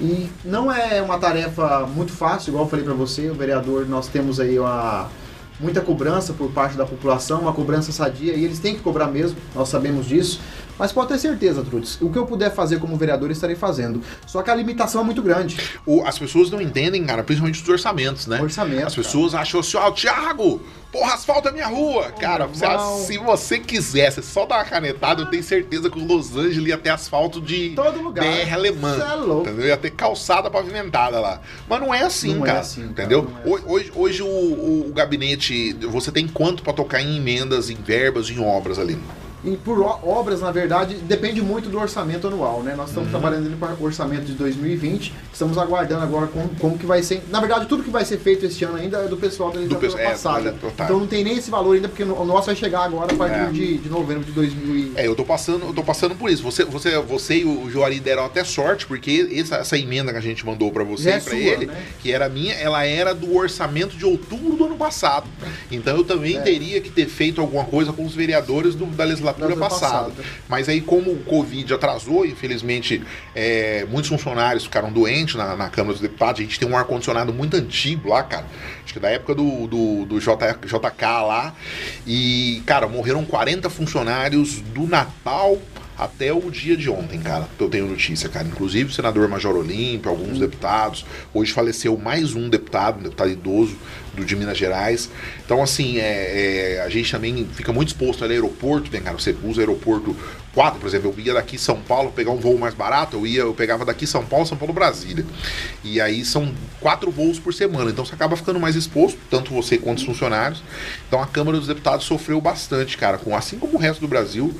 E não é uma tarefa muito fácil, igual eu falei pra você, o vereador, nós temos aí uma, muita cobrança por parte da população, uma cobrança sadia, e eles têm que cobrar mesmo, nós sabemos disso. Mas pode ter certeza, Trudes, o que eu puder fazer como vereador, estarei fazendo. Só que a limitação é muito grande. O- as pessoas não entendem, cara, principalmente os orçamentos, né? Orçamento, As pessoas acham assim, ó, Thiago, porra, asfalta a minha rua. cara, meu você- irmão. se você quiser, você só dá uma canetada, eu tenho certeza que o Los Angeles ia ter asfalto de Todo lugar. BR alemã. Cê é louco. Entendeu? Ia ter calçada pavimentada lá. Mas não é assim, Não é cara. assim, cara, entendeu? não é Hoje, hoje, hoje o, o- o gabinete, você tem quanto pra tocar em emendas, em verbas, em obras ali? E por obras, na verdade, depende muito do orçamento anual, né? Nós estamos Uhum. trabalhando para o orçamento de 2020, estamos aguardando agora como, como que vai ser. Na verdade, tudo que vai ser feito este ano ainda é do pessoal da legislatura é, passada. tá. então não tem nem esse valor ainda, porque o nosso vai chegar agora a partir É. de, de novembro de 2000 É, eu tô passando, eu tô passando por isso. Você, você, você e o Joari deram até sorte, porque essa, essa emenda que a gente mandou pra você Já é e pra sua, ele, né? que era minha, ela era do orçamento de outubro do ano passado. Então eu também É. teria que ter feito alguma coisa com os vereadores do- da legislatura Da passada. passada. Mas aí, como o Covid atrasou, infelizmente, é, muitos funcionários ficaram doentes na, na Câmara dos Deputados. A gente tem um ar-condicionado muito antigo lá, cara. Acho que da época do, do, do J, JK lá. E, cara, morreram 40 funcionários do Natal até o dia de ontem, cara, eu tenho notícia, cara. Inclusive o senador Major Olímpio, alguns deputados. Hoje faleceu mais um deputado, um deputado idoso do, de Minas Gerais. Então, assim, é, é, a gente também fica muito exposto ali ao aeroporto, né, cara? Você usa o aeroporto 4, por exemplo, eu ia daqui São Paulo pegar um voo mais barato, eu ia, eu pegava daqui São Paulo, São Paulo, Brasília. E aí são quatro voos por semana, então você acaba ficando mais exposto, tanto você quanto os funcionários. Então a Câmara dos Deputados sofreu bastante, cara, com assim como o resto do Brasil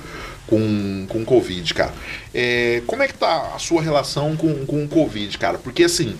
com, com Covid, cara. É, como é que tá a sua relação com, com o Covid, cara? Porque assim,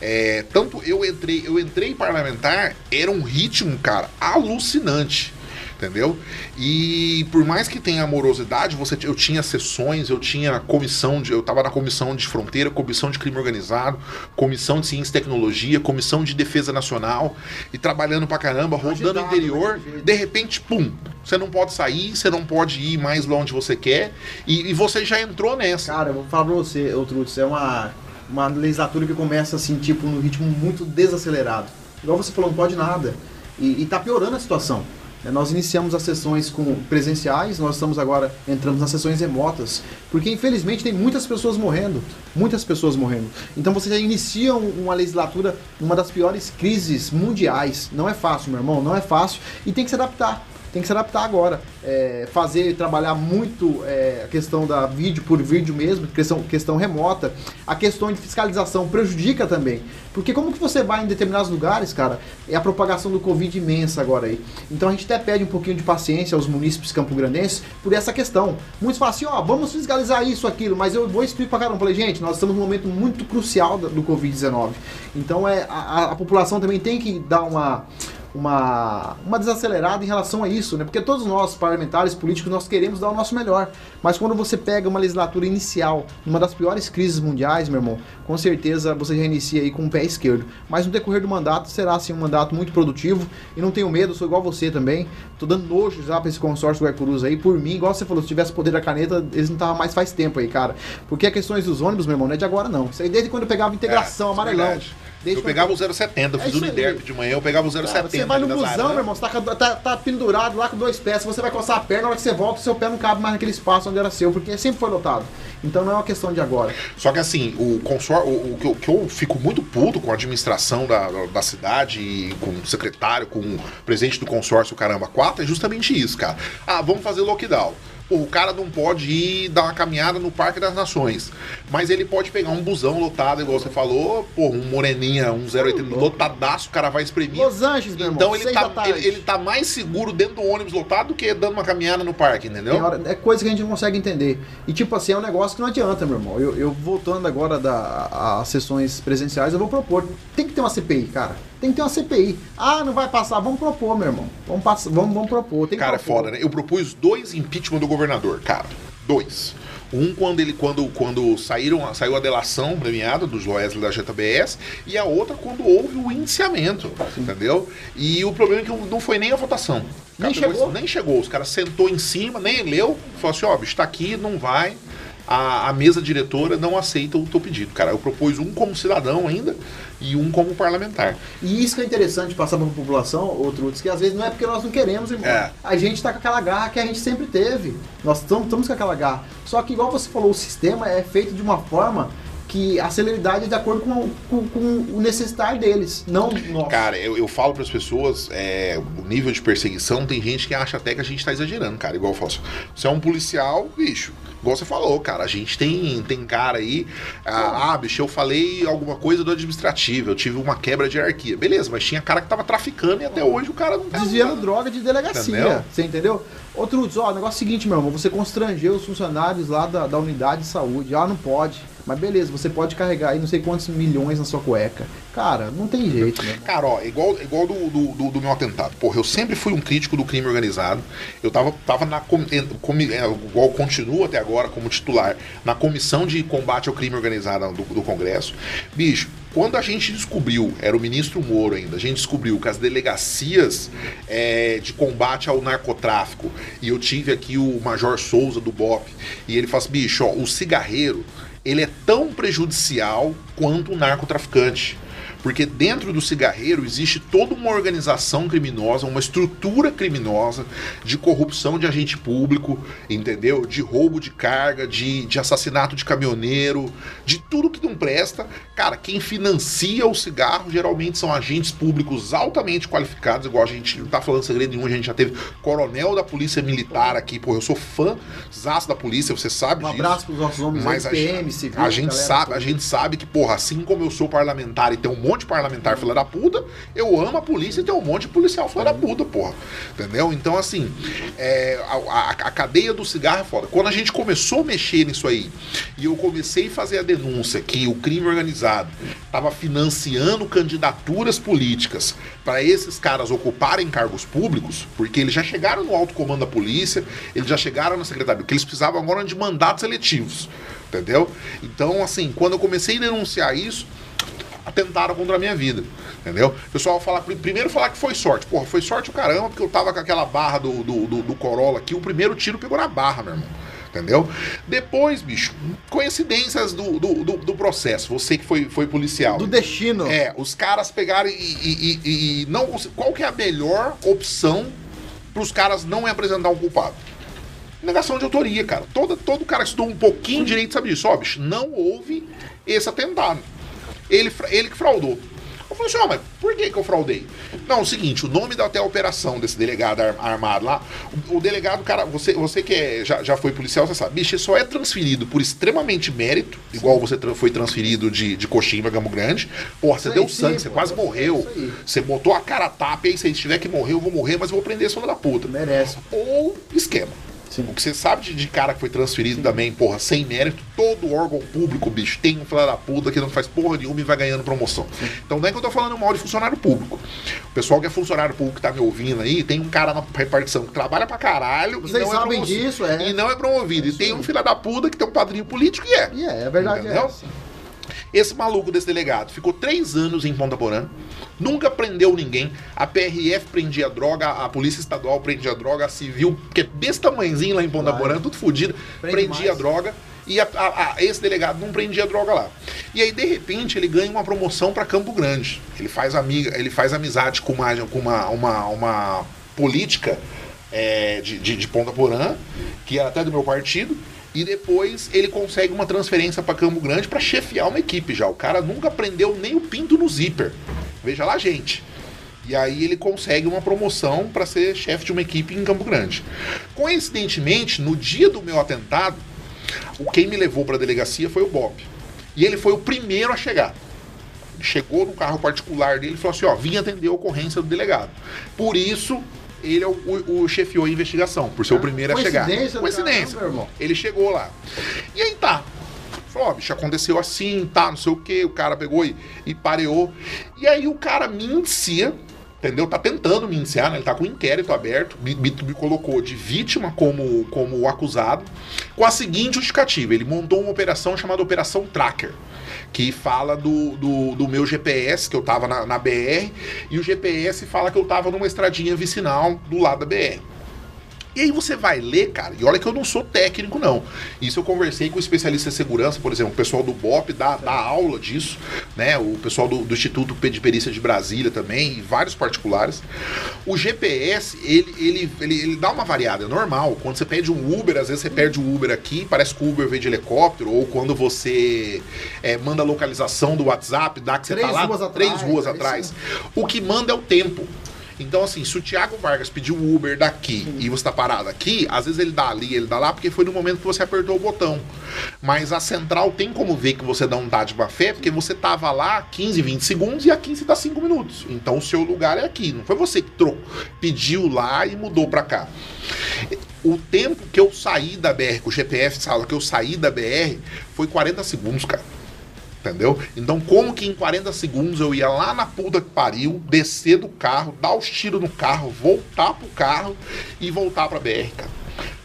é, tanto eu entrei, eu entrei parlamentar, era um ritmo, cara, alucinante. Entendeu? E por mais que tenha amorosidade, você, eu tinha sessões, eu tinha comissão de. Eu tava na comissão de fronteira, comissão de crime organizado, comissão de ciência e tecnologia, comissão de defesa nacional, e trabalhando pra caramba, rodando o Agitado, interior, né, de repente, pum, você não pode sair, você não pode ir mais lá onde você quer, e, e você já entrou nessa. Cara, eu vou falar pra você, Trutz, é uma, uma legislatura que começa assim, tipo, num ritmo muito desacelerado. Igual você falou, não pode nada. E, e tá piorando a situação. Né? Nós iniciamos as sessões com presenciais, nós estamos agora, entramos nas sessões remotas, porque infelizmente tem muitas pessoas morrendo, muitas pessoas morrendo. Então você já inicia um- uma legislatura numa das piores crises mundiais. Não é fácil, meu irmão, não é fácil e tem que se adaptar tem que se adaptar agora. É, fazer, trabalhar muito é, a questão da vídeo por vídeo mesmo, questão, questão remota. A questão de fiscalização prejudica também. Porque como que você vai em determinados lugares, cara, é a propagação do Covid imensa agora aí. Então a gente até pede um pouquinho de paciência aos munícipes campograndenses por essa questão. Muitos falam assim, ó, vamos fiscalizar isso, aquilo, mas eu vou explicar pra caramba. Falei, gente, nós estamos num momento muito crucial do Covid-19. Então é, a- a população também tem que dar uma uma, uma desacelerada em relação a isso, né? Porque todos nós, parlamentares, políticos, nós queremos dar o nosso melhor. Mas quando você pega uma legislatura inicial, numa das piores crises mundiais, meu irmão, com certeza você já inicia aí com o pé esquerdo. Mas no decorrer do mandato será assim um mandato muito produtivo e não tenho medo, sou igual você também. Tô dando nojo já pra esse consórcio do Guaicurus aí. Por mim, igual você falou, se tivesse poder da caneta, eles não estavam mais faz tempo aí, cara. Porque a questões dos ônibus, meu irmão, não é de agora não. Isso aí desde quando eu pegava integração, É, amarelão. verdade. Desde eu pegava o 070, eu É fiz o. Uniderp de manhã, eu pegava o 070. Cara, você vai no busão, meu irmão, você tá, tá- tá pendurado lá com dois pés, você vai coçar a perna, na hora que você volta, o seu pé não cabe mais naquele espaço onde era seu, porque sempre foi lotado. Então não é uma questão de agora. Só que assim, o consórcio, o, o que eu- que eu fico muito puto com a administração da, da cidade, e com o secretário, com o presidente do consórcio Caramba 4, é justamente isso, cara. Ah, vamos fazer lockdown. O cara não pode ir dar uma caminhada no Parque das Nações. Mas ele pode pegar um busão lotado, igual você falou, pô, um moreninha, um 080 lotadaço, o cara vai espremir. Los Angeles, meu irmão, Então ele tá, ele, ele tá mais seguro dentro do ônibus lotado do que dando uma caminhada no parque, entendeu? Tem hora- é coisa que a gente não consegue entender. E tipo assim, é um negócio que não adianta, meu irmão. Eu, eu voltando agora da, às sessões presenciais, eu vou propor. Tem que ter uma CPI, cara. Tem que ter uma CPI. Ah, não vai passar, vamos propor, meu irmão. Vamos, passar, vamos, vamos propor. Tem Cara, é propor. foda, né? Eu propus dois impeachment do governador, cara. Dois. Um quando ele quando, quando saíram, saiu a delação premiada dos Joesley da JBS e a outra quando houve o indiciamento, entendeu? E o problema é que não foi nem a votação. Nem chegou? esse- Nem chegou. Os caras sentou em cima, nem leu, falou assim, ó, bicho, tá aqui, não vai. A, a mesa diretora não aceita o teu pedido, cara. Eu propus um como cidadão ainda e um como parlamentar. E isso que é interessante passar para a população, outros, que às vezes não é porque nós não queremos, irmão. É. A gente tá com aquela garra que a gente sempre teve. Nós estamos com aquela garra. Só que, igual você falou, o sistema é feito de uma forma que a celeridade é de acordo com, com, com o necessitar deles, não nosso. Cara, eu, eu falo para as pessoas, é, o nível de perseguição, tem gente que acha até que a gente tá exagerando, cara. Igual eu falo você é um policial, bicho. Igual você falou, cara, a gente tem, tem cara aí. Ah, ah, bicho, eu falei alguma coisa do administrativo, eu tive uma quebra de hierarquia. Beleza, mas tinha cara que tava traficando e até hoje o cara não tá. Desviando droga de delegacia. Entendeu? Você entendeu? Ô, Trudes, ó, o negócio é o seguinte, meu irmão. Você constrangeu os funcionários lá da, da unidade de saúde. Ah, não pode. Mas beleza, você pode carregar aí não sei quantos milhões na sua cueca. Cara, não tem jeito, né? Cara, ó, igual, igual do, do, do- meu atentado. Porra, eu sempre fui um crítico do crime organizado. Eu tava, tava na. com- é, igual continuo até agora como titular, na comissão de combate ao crime organizado do, do Congresso. Bicho, quando a gente descobriu, era o ministro Moro ainda, a gente descobriu que as delegacias é, de combate ao narcotráfico, e eu tive aqui o Major Souza do BOP, e ele fala assim, bicho, ó, o cigarreiro, ele é tão prejudicial quanto o narcotraficante. Porque dentro do cigarreiro existe toda uma organização criminosa, uma estrutura criminosa de corrupção de agente público, entendeu? De roubo de carga, de, de assassinato de caminhoneiro, de tudo que não presta. Cara, quem financia o cigarro geralmente são agentes públicos altamente qualificados, igual a gente não tá falando segredo nenhum, a gente já teve coronel da Polícia Militar aqui, pô, eu sou fã zaço da polícia, você sabe Um disso. abraço pros nossos homens Mas PM, gente- civil, a gente galera sabe, toda. a gente sabe que, porra, assim como eu sou parlamentar e tem um monte de parlamentar filha da puta, eu amo a polícia e tem um monte de policial filha da puta, porra. Entendeu? Então, assim, é, a, a- a cadeia do cigarro é foda. Quando a gente começou a mexer nisso aí, e eu comecei a fazer a denúncia que o crime organizado estava financiando candidaturas políticas para esses caras ocuparem cargos públicos, porque eles já chegaram no alto comando da polícia, eles já chegaram na secretaria, porque eles precisavam agora de mandatos eletivos, entendeu? Então, assim, quando eu comecei a denunciar isso, atentaram contra a minha vida, entendeu? O pessoal fala, primeiro falar que foi sorte, porra, foi sorte o caramba, porque eu tava com aquela barra do, do, do, do Corolla aqui, o primeiro tiro pegou na barra, meu irmão. Entendeu? Depois, bicho, coincidências do, do, do, do processo. Você que foi, foi policial. Do destino. É, os caras pegaram e, e- e- e não. Qual que é a melhor opção para os caras não apresentar um culpado? Negação de autoria, cara. Todo, todo cara que estudou um pouquinho de direito sabe disso. Ó, bicho, não houve esse atentado. Ele, ele que fraudou. Eu falei assim, ó, mas por que, que eu fraudei? Não, é o seguinte, o nome da até operação desse delegado ar- armado lá, o, o delegado, cara, você, você que é- já, já foi policial, você sabe, bicho, só é transferido por extremamente mérito, igual você tra- foi transferido de, de Coxim pra Campo Grande. Porra, você Isso deu aí, sangue, sim, você pô, quase morreu. aí. Você botou a cara a tapa e aí, se tiver que morrer, eu vou morrer, mas eu vou prender esse filho da puta. Merece. Ou esquema. Sim. O que você sabe de, de cara que foi transferido também, porra, sem mérito, todo órgão público, bicho, tem um filho da puta que não faz porra nenhuma e vai ganhando promoção. Então não é que eu tô falando mal de funcionário público. O pessoal que é funcionário público que tá me ouvindo aí, tem um cara na repartição que trabalha pra caralho Vocês e não sabem é promovido. disso, é. E não é promovido. E tem um filho da puta que tem um padrinho político e é. E é, a verdade é Entendeu? essa. Esse maluco desse delegado ficou três anos em Ponta Porã, nunca prendeu ninguém. A PRF prendia droga, a Polícia Estadual prendia droga, a Civil, que é desse tamanhozinho lá em Ponta. Porã, tudo fodido, prendia mais. droga. E a- a- a- esse delegado não prendia droga lá. E aí, de repente, ele ganha uma promoção para Campo Grande. Ele faz, amiga, ele faz amizade com uma, com uma, uma, uma política é, de, de, de Ponta Porã, que era até do meu partido, e depois ele consegue uma transferência para Campo Grande para chefiar uma equipe já. O cara nunca prendeu nem o pinto no zíper. Veja lá, gente. E aí ele consegue uma promoção para ser chefe de uma equipe em Campo Grande. Coincidentemente, no dia do meu atentado, o quem me levou para a delegacia foi o Bob. E ele foi o primeiro a chegar. Ele chegou no carro particular dele e falou assim: ó, vim atender a ocorrência do delegado. Por isso, ele é o, o, o chefiou a investigação, por ser o Ah, primeiro a chegar. coincidência Coincidência. caramba, meu irmão. Ele chegou lá. E aí tá. Falou, ó, bicho, aconteceu assim, tá, não sei o que. O cara pegou e, e pareou. E aí o cara me inicia, entendeu? Tá tentando me iniciar, né? Ele tá com o inquérito aberto, me, me- me colocou de vítima como, como acusado, com a seguinte justificativa: ele montou uma operação chamada Operação Tracker. Que fala do, do, do meu GPS, que eu tava na, na BR, e o GPS fala que eu tava numa estradinha vicinal do lado da BR. E aí você vai ler, cara, e olha que eu não sou técnico, não. Isso eu conversei com o especialista em segurança, por exemplo, o pessoal do BOP dá, dá aula disso, né? O pessoal do, do Instituto de Perícia de Brasília também, e vários particulares. O GPS, ele, ele, ele, ele dá uma variada, é normal. Quando você pede um Uber, às vezes você perde o Uber aqui, parece que o Uber veio de helicóptero, ou quando você é, manda a localização do WhatsApp, dá que você Três tá lá ruas três atrás, ruas é atrás. O que manda é o tempo. Então, assim, se o Thiago Vargas pediu o Uber daqui e você tá parado aqui, às vezes ele dá ali, ele dá lá, porque foi no momento que você apertou o botão. Mas a central tem como ver que você não tá de má fé, porque você tava lá 15, 20 segundos e aqui você tá 5 minutos. Então o seu lugar é aqui. Não foi você que trocou, pediu lá e mudou pra cá. O tempo que eu saí da BR, que o GPS fala que eu saí da BR, foi 40 segundos, cara. Entendeu? Então, como que em 40 segundos eu ia lá na puta que pariu, descer do carro, dar os tiros no carro, voltar pro carro e voltar pra BR, cara.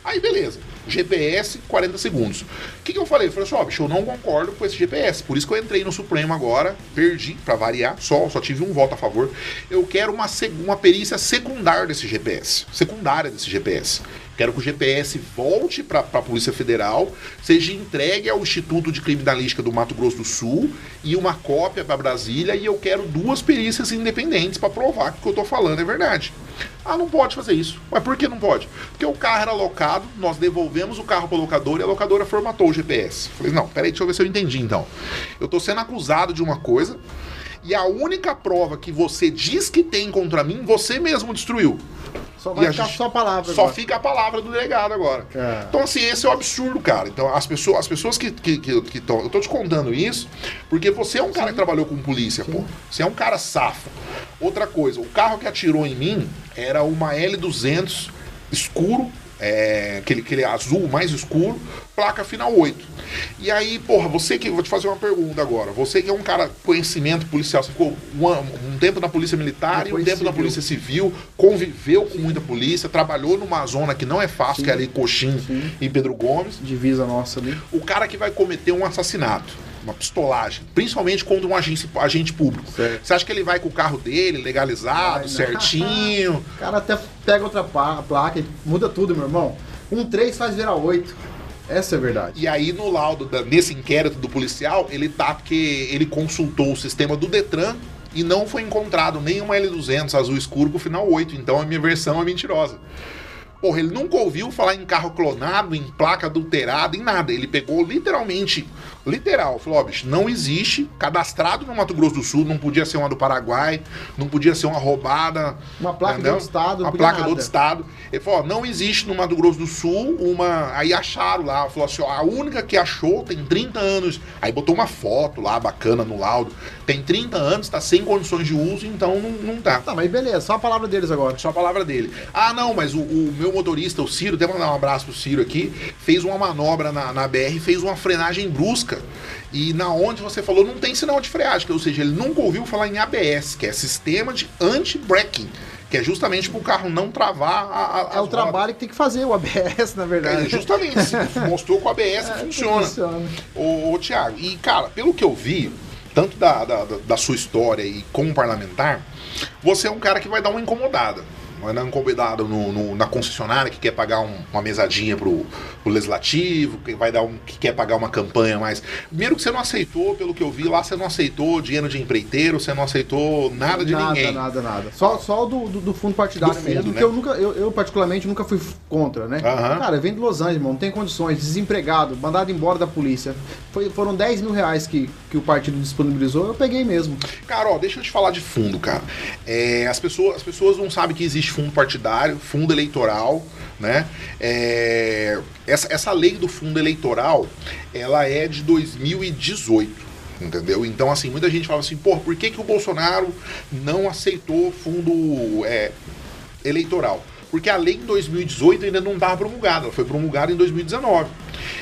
Aí, beleza. GPS, 40 segundos. O que, que eu falei? Eu falei assim, ó, bicho, eu não concordo com esse GPS. Por isso que eu entrei no Supremo agora, perdi, pra variar, só, só tive um voto a favor. Eu quero uma, uma perícia secundária desse GPS. Secundária desse GPS. Quero que o GPS volte para a Polícia Federal, seja entregue ao Instituto de Criminalística do Mato Grosso do Sul e uma cópia para Brasília. E eu quero duas perícias independentes para provar que o que eu tô falando é verdade. Ah, não pode fazer isso. Mas por que não pode? Porque o carro era locado, nós devolvemos o carro para locadora e a locadora formatou o GPS. Falei, não, peraí, deixa eu ver se eu entendi então. Eu tô sendo acusado de uma coisa e a única prova que você diz que tem contra mim, você mesmo destruiu. Só vai ficar gente- só a palavra Só agora. fica a palavra do delegado agora. É. Então, assim, esse é o absurdo, cara. Então, as pessoas, as pessoas que estão. Que, que tão- eu tô te contando isso porque você é um cara que trabalhou com polícia, pô. Você é um cara safo. Outra coisa, o carro que atirou em mim era uma L200 escuro, é, aquele, aquele azul mais escuro, placa final 8. E aí, porra, você que. Vou te fazer uma pergunta agora. Você que é um cara conhecimento policial, você ficou um, um tempo na Polícia Militar e um tempo na civil. Polícia Civil, conviveu com muita polícia, trabalhou numa zona que não é fácil, que é ali Coxim Sim. e Pedro Gomes. Divisa nossa ali. O cara que vai cometer um assassinato, uma pistolagem, principalmente contra um agente, agente público. Certo. Você acha que ele vai com o carro dele, legalizado, Vai, não. certinho? O cara até pega outra placa e muda tudo, meu irmão. Um 3 faz virar 8. Essa é a verdade. E aí, no laudo, da- nesse inquérito do policial, ele tá porque ele consultou o sistema do Detran e não foi encontrado nenhuma L200 azul escuro com final 8. Então a minha versão é mentirosa. Porra, ele nunca ouviu falar em carro clonado, em placa adulterada, em nada. Ele pegou literalmente, literal, falou, ó, bicho, não existe, cadastrado no Mato Grosso do Sul, não podia ser uma do Paraguai, não podia ser uma roubada. Uma placa de entendeu? outro estado, Uma placa nada. do outro estado. Ele falou, ó, não existe no Mato Grosso do Sul uma... Aí acharam lá, falou assim, ó, a única que achou tem 30 anos. Aí botou uma foto lá, bacana, no laudo. Tem 30 anos, tá sem condições de uso, então não, não tá. Tá, mas beleza, só a palavra deles agora. Só a palavra dele. Ah, não, mas o, o meu motorista, o Ciro, até mandar um abraço pro Ciro aqui, fez uma manobra na, na BR, fez uma frenagem brusca. E na onde você falou, não tem sinal de freagem, ou seja, ele nunca ouviu falar em ABS, que é Sistema de Anti-Braking, que é justamente para o carro não travar a, a, É o rodas. trabalho que tem que fazer, o ABS, na É, verdade. justamente, se mostrou que o ABS funciona. Funciona. Ô, ô Tiago, e cara, pelo que eu vi, tanto da, da, da- da sua história e como parlamentar, você é um cara que vai dar uma incomodada. Vai dar uma incomodada no, no- na concessionária que quer pagar um- uma mesadinha pro, pro legislativo, que vai dar um que quer pagar uma campanha mais. Primeiro que você não aceitou, pelo que eu vi lá, você não aceitou dinheiro de empreiteiro, você não aceitou nada de nada, ninguém. nada, nada. Só, só do, do, do fundo partidário Do fundo, mesmo, né? que eu nunca, eu, eu particularmente nunca fui contra, né? Aham. Cara, vem de Los Angeles, irmão, não tem condições, desempregado, mandado embora da polícia. Foi, foram 10 mil reais que, que o partido disponibilizou, eu peguei mesmo. Cara, ó, deixa eu te falar de fundo, cara. É, as, pessoas, as pessoas não sabem que existe fundo partidário, fundo eleitoral, né? É, essa, essa lei do fundo eleitoral, ela é de 2018. Entendeu? Então, assim, muita gente fala assim, pô, por que, que o Bolsonaro não aceitou fundo é, eleitoral? Porque a lei em 2018 ainda não estava promulgada, ela foi promulgada em 2019.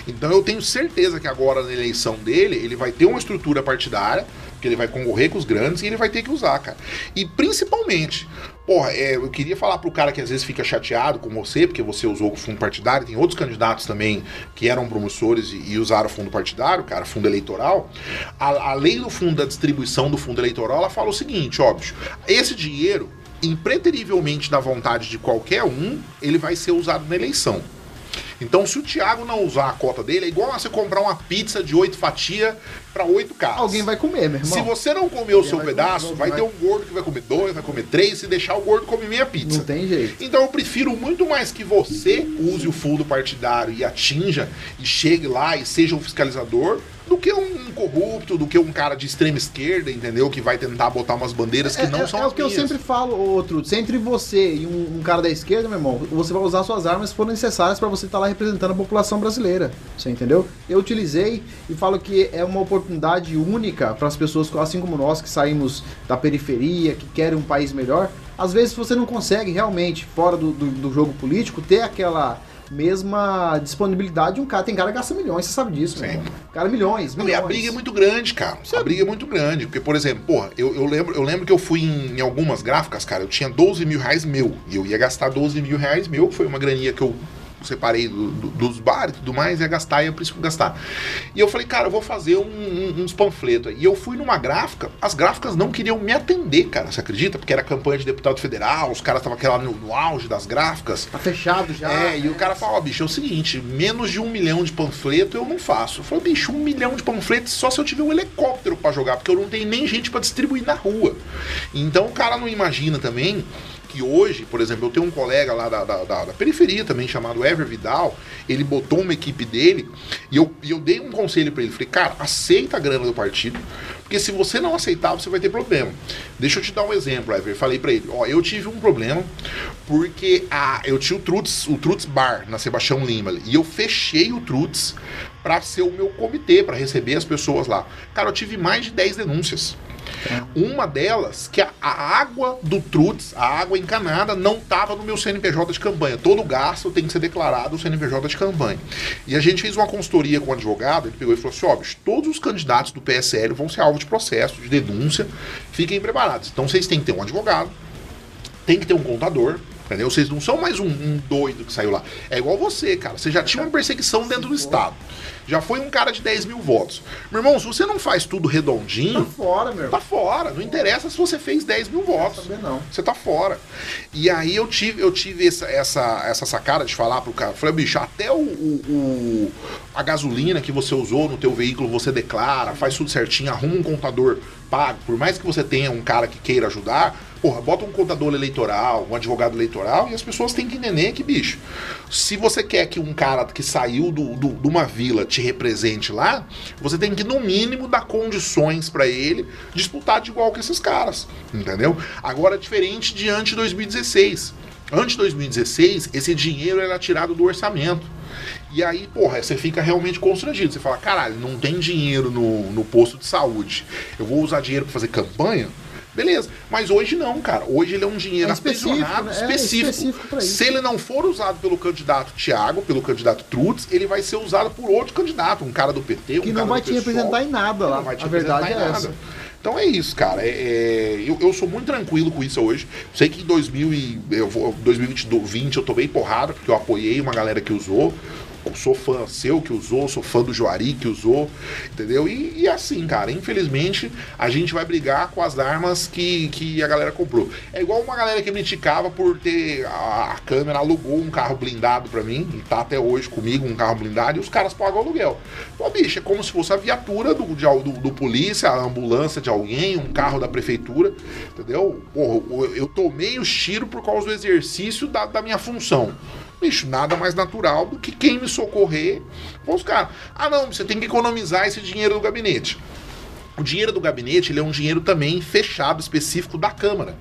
Então eu tenho certeza que agora na eleição dele, ele vai ter uma estrutura partidária, que ele vai concorrer com os grandes e ele vai ter que usar, cara. E principalmente, porra, é, eu queria falar pro cara que às vezes fica chateado com você, porque você usou o fundo partidário, tem outros candidatos também que eram promissores e, e usaram o fundo partidário, cara, fundo eleitoral. A, a lei do fundo da distribuição do fundo eleitoral, ela fala o seguinte, óbvio, esse dinheiro impreterivelmente da vontade de qualquer um, ele vai ser usado na eleição. Então, se o Thiago não usar a cota dele, é igual você comprar uma pizza de oito fatias para oito caras. Alguém vai comer, meu irmão. Se você não comer o seu vai pedaço, comer, vai vai- ter um gordo que vai comer dois, vai comer três, se deixar o gordo comer meia pizza. Não tem jeito. Então eu prefiro muito mais que você use o fundo partidário e atinja e chegue lá e seja um fiscalizador do que um corrupto, do que um cara de extrema esquerda, entendeu? Que vai tentar botar umas bandeiras que É, não é- são é as o que eu minhas. sempre falo, outro. Se entre você e um, um cara da esquerda, meu irmão, você vai usar suas armas se forem necessárias para você estar lá representando a população brasileira. Você entendeu? Eu utilizei e falo que é uma oportunidade única para as pessoas, assim como nós, que saímos da periferia, que querem um país melhor. Às vezes você não consegue realmente, fora do, do, do jogo político, ter aquela mesma disponibilidade de um cara. Tem cara que gasta milhões, você sabe disso, Sim. irmão. Cara, milhões, Não, milhões. e a briga é muito grande, cara. A briga é muito grande. Porque, por exemplo, porra, eu, eu lembro, eu lembro que eu fui em, em algumas gráficas, cara, eu tinha 12 mil reais meu. E eu ia gastar 12 mil reais meu, que foi uma graninha que eu separei do- do- dos bares e tudo mais, ia gastar, ia por isso que gastar. E eu falei, cara, eu vou fazer um- um- uns panfletos. E eu fui numa gráfica, as gráficas não queriam me atender, cara, você acredita? Porque era campanha de deputado federal, os caras estavam aquela no, no auge das gráficas. Tá fechado já. É, e o cara fala, ó, bicho, é o seguinte, menos de um milhão de panfleto eu não faço. Eu falei, bicho, um milhão de panfletos só se eu tiver um helicóptero pra jogar, porque eu não tenho nem gente pra distribuir na rua. Então o cara não imagina também que hoje, por exemplo, eu tenho um colega lá da, da, da- da periferia também, chamado Ever Vidal, ele botou uma equipe dele, e eu, e eu dei um conselho pra ele, falei, cara, aceita a grana do partido, porque se você não aceitar, você vai ter problema. Deixa eu te dar um exemplo, Ever. Falei pra ele, ó, eu tive um problema porque a, eu tinha o Truts, o Truts Bar na Sebastião Lima e eu fechei o Truts pra ser o meu comitê, pra receber as pessoas lá. Cara, eu tive mais de 10 denúncias. Uma delas, que a, água do Truts, a água encanada, não estava no meu CNPJ de campanha. Todo gasto tem que ser declarado no CNPJ de campanha. E a gente fez uma consultoria com o advogado, ele pegou e falou assim: ó, bicho, todos os candidatos do PSL vão ser alvo de processo, de denúncia, fiquem preparados. Então vocês têm que ter um advogado, tem que ter um contador. Entendeu? Vocês não são mais um, um doido que saiu lá. É igual você, cara. Você já tinha uma perseguição dentro do Estado. Já foi um cara de 10 mil votos. Meu irmão, se você não faz tudo Tá redondinho, fora, meu tá fora. Não interessa se você fez 10 mil votos. Saber não. Você tá fora. E aí eu tive, eu tive essa, essa, essa sacada de falar pro cara. Falei, bicho, até o, o- o- a gasolina que você usou no teu veículo você declara, faz tudo certinho, arruma um contador pago. Por mais que você tenha um cara que queira ajudar, porra, bota um contador eleitoral, um advogado eleitoral, e as pessoas têm que entender que, bicho, se você quer que um cara que saiu do, do- de uma vila te represente lá, você tem que, no mínimo, dar condições pra ele disputar de igual com esses caras. Entendeu? Agora, é diferente de antes de 2016. Antes de 2016, esse dinheiro era tirado do orçamento. E aí, porra, você fica realmente constrangido. Você fala, caralho, não tem dinheiro no, no posto de saúde. Eu vou usar dinheiro pra fazer campanha? Beleza. Mas hoje não, cara. Hoje ele é um dinheiro É específico, aprisionado, né? É específico. específico pra isso. Se ele não for usado pelo candidato Tiago, pelo candidato Trutz, ele vai ser usado por outro candidato, um cara do PT, um Que cara não vai te PSOL, representar em nada lá. A verdade é em essa. nada. Então é isso, cara. É, é, eu, eu sou muito tranquilo com isso hoje. Sei que em 2000 e, eu vou, 2020 eu tomei porrada, porque eu apoiei uma galera que usou. Sou fã seu que usou, sou fã do Juari que usou, entendeu? E, e assim, cara, infelizmente a gente vai brigar com as armas que, que a galera comprou. É igual uma galera que me criticava por ter. A, a câmera alugou um carro blindado pra mim, e tá até hoje comigo um carro blindado, e os caras pagam aluguel. Pô, bicho, é como se fosse a viatura do, de do, do polícia, a ambulância de alguém, um carro da prefeitura, entendeu? Porra, eu, tomei os tiros por causa do exercício da, da minha função. Bicho, nada mais natural do que quem me socorrer. Os caras, ah não, você tem que economizar esse dinheiro do gabinete. O dinheiro do gabinete ele é um dinheiro também fechado, específico da Câmara.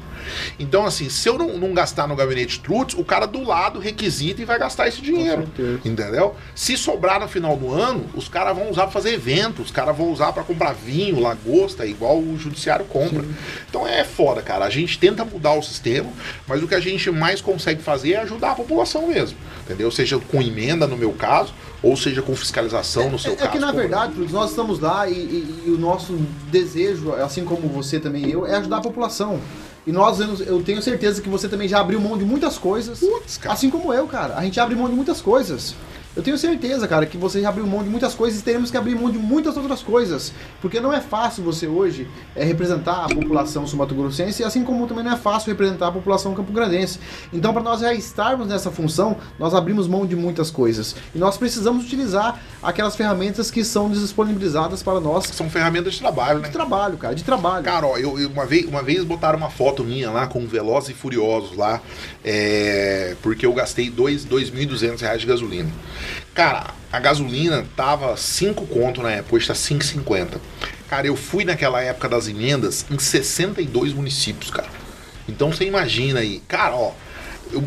Então, assim, se eu não, não gastar no gabinete Trutz, o cara do lado requisita e vai gastar esse dinheiro. Entendeu? Se sobrar no final do ano, os caras vão usar para fazer evento, os caras vão usar para comprar vinho, lagosta, igual o judiciário compra. Então é foda, cara. A gente tenta mudar o sistema, mas o que a gente mais consegue fazer é ajudar a população mesmo. Entendeu? Seja com emenda, no meu caso, ou seja com fiscalização, no seu É, caso. é que na verdade, nós estamos lá e, e- e o nosso desejo, assim como você também e eu, é ajudar a população. E nós, eu- tenho certeza que você também já abriu mão de muitas coisas. Putz, cara. Assim como eu, cara. A gente abre mão de muitas coisas. Eu tenho certeza, cara, que você já abriu mão de muitas coisas e teremos que abrir mão de muitas outras coisas. Porque não é fácil você hoje é, representar a população sumatogrossense, assim como também não é fácil representar a população campograndense. Então, para nós já estarmos nessa função, nós abrimos mão de muitas coisas. E nós precisamos utilizar aquelas ferramentas que são disponibilizadas para nós. São ferramentas de trabalho, né? De trabalho, cara, de trabalho. Cara, ó, eu, eu- uma, vez, uma vez botaram uma foto minha lá com Velozes e Furiosos lá, é, porque eu gastei dois- 2.200 reais de gasolina. Cara, a gasolina tava 5 conto na época, hoje tá 5,50. Cara, eu fui naquela época das emendas em 62 municípios, cara. Então você imagina aí. Cara, ó, eu,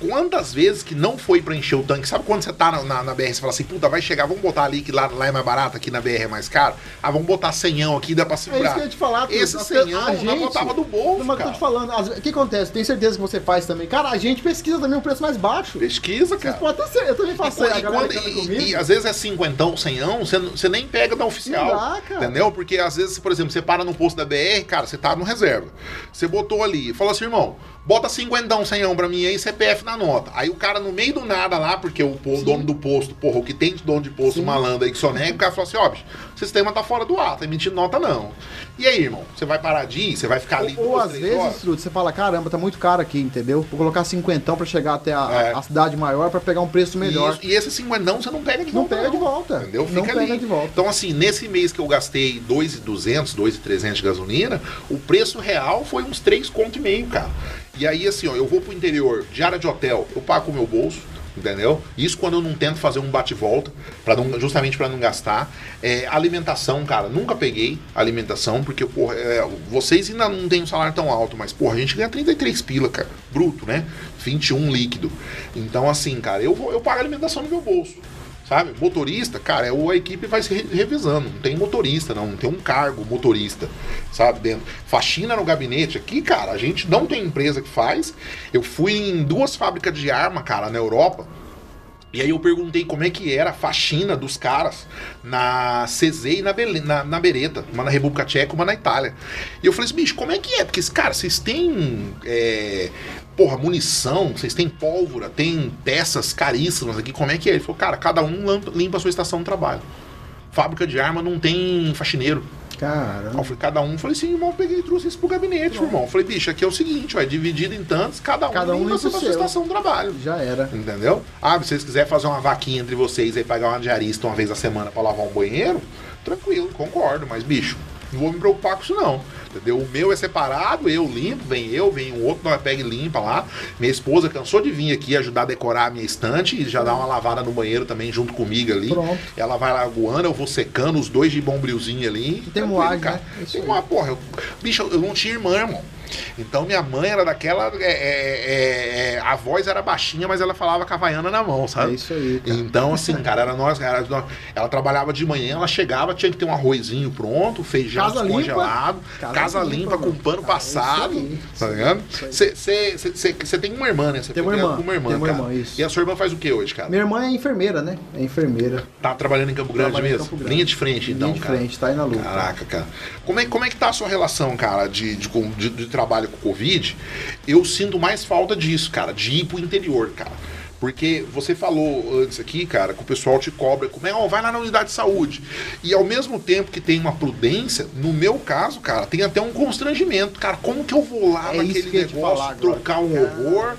quantas vezes que não foi pra encher o tanque? Sabe quando você tá na, na, na BR e fala assim, puta, vai chegar, vamos botar ali que lá, lá é mais barato, aqui na BR é mais caro? Ah, vamos botar senhão aqui, dá pra É isso segurar. que eu ia te falar. Tudo. Esse senhão, a nós botava do bolso, mas eu tô cara. te falando, o que acontece? Tenho certeza que você faz também. Cara, a gente pesquisa também um preço mais baixo. Pesquisa, Vocês cara. podem até ser, eu também faço E, quando- e- e às vezes é cinquentão, senhão, você, você nem pega da oficial. Não dá, cara. Entendeu? Porque às vezes, por exemplo, você para no posto da BR, cara, você tá no reserva. Você botou ali, falou assim, irmão, bota cinquentão, senhão pra mim aí, CPF na nota. Aí o cara no meio do nada lá, porque o, Sim. dono do posto, porra, o que tem de dono de posto Sim. malandro aí que só nega, o cara falou assim, ó, bicho, o sistema tá fora do ar, tá emitindo nota não. E aí, irmão, você vai parar de ir, você vai ficar ali Ou, ou duas, às vezes? Trude, você fala, caramba, tá muito caro aqui, entendeu? Vou colocar cinquentão pra chegar até a, É. a cidade maior pra pegar um preço melhor. Isso, e esse cinquentão você não pega de Não volta. pega de volta. Entendeu? Não Fica pega ali. de volta. Então, assim, nesse mês que eu gastei 2,200, 2,300 de gasolina, o preço real foi uns 3 conto e meio, cara. E aí, assim, ó, eu vou pro interior, diária de hotel, eu pago com o meu bolso. Entendeu? Isso quando eu não tento fazer um bate-volta, para justamente para não gastar. É, alimentação, cara, nunca peguei alimentação, porque, porra, é, vocês ainda não têm um salário tão alto, mas, porra, a gente ganha 33 pila, cara, bruto, né? 21 líquido. Então, assim, cara, eu, vou, eu pago alimentação no meu bolso. Sabe? Motorista, cara, é a equipe vai se re- revisando. Não tem motorista, não. Não tem um cargo motorista, sabe? Dentro. Faxina no gabinete aqui, cara, a gente não tem empresa que faz. Eu fui em duas fábricas de arma, cara, na Europa. E aí eu perguntei como é que era a faxina dos caras na CZ e na, Bele- na, na Beretta, uma na República Tcheca, uma na Itália. E eu falei assim, bicho, como é que é? Porque, cara, vocês têm, é, porra, munição, vocês têm pólvora, tem peças caríssimas aqui, como é que é? Ele falou, cara, cada um limpa a sua estação de trabalho. Fábrica de arma não tem faxineiro. Caramba. eu falei, cada um, falei assim, irmão, peguei e trouxe isso pro gabinete, irmão. Eu falei, bicho, aqui é o seguinte, ó, é dividido em tantos, cada um Cada um limpa sua estação de trabalho. Já era. Entendeu? Ah, se vocês quiserem fazer uma vaquinha entre vocês e pagar uma diarista uma vez a semana pra lavar um banheiro, tranquilo, concordo, mas bicho, não vou me preocupar com isso não. Entendeu? O meu é separado, eu limpo, vem eu, vem um outro, nós pega e limpa lá. Minha esposa cansou de vir aqui ajudar a decorar a minha estante e já dá uma lavada no banheiro também junto comigo ali. Pronto. Ela vai lá aguando, eu vou secando os dois de bombrilzinho ali. tem moagem, cara. né? Isso Tem uma porra. Eu, bicho, eu não tinha irmã, irmão. Então minha mãe era daquela. é, é, é, é, a voz era baixinha, mas ela falava com a havaiana na mão, sabe? É isso aí, cara. Então, assim, cara, era nós, era nós- Ela trabalhava de manhã, ela chegava, tinha que ter um arrozinho pronto, feijão Casa limpa. descongelado, Casa casa, limpa, limpa, com pano Cara, passado. aí, tá ligado? Você tem uma irmã, né? Você Tem uma irmã, com uma irmã, tem uma irmã, isso. E a sua irmã faz o que hoje, cara? Minha irmã é enfermeira, né? É enfermeira. Tá trabalhando em Campo Grande Trabalha em mesmo? Campo Grande. Linha de frente, então, Linha de cara. frente, tá aí na luta. Caraca, cara. Como é, como é que tá a sua relação, cara, de, de, com- de- de trabalho com Covid? Eu sinto mais falta disso, cara, de ir pro interior, cara. Porque você falou antes aqui, cara, que o pessoal te cobra, como é, ó, vai lá na unidade de saúde. E ao mesmo tempo que tem uma prudência, no meu caso, cara, tem até um constrangimento. Cara, como que eu vou lá É naquele negócio, trocar um horror?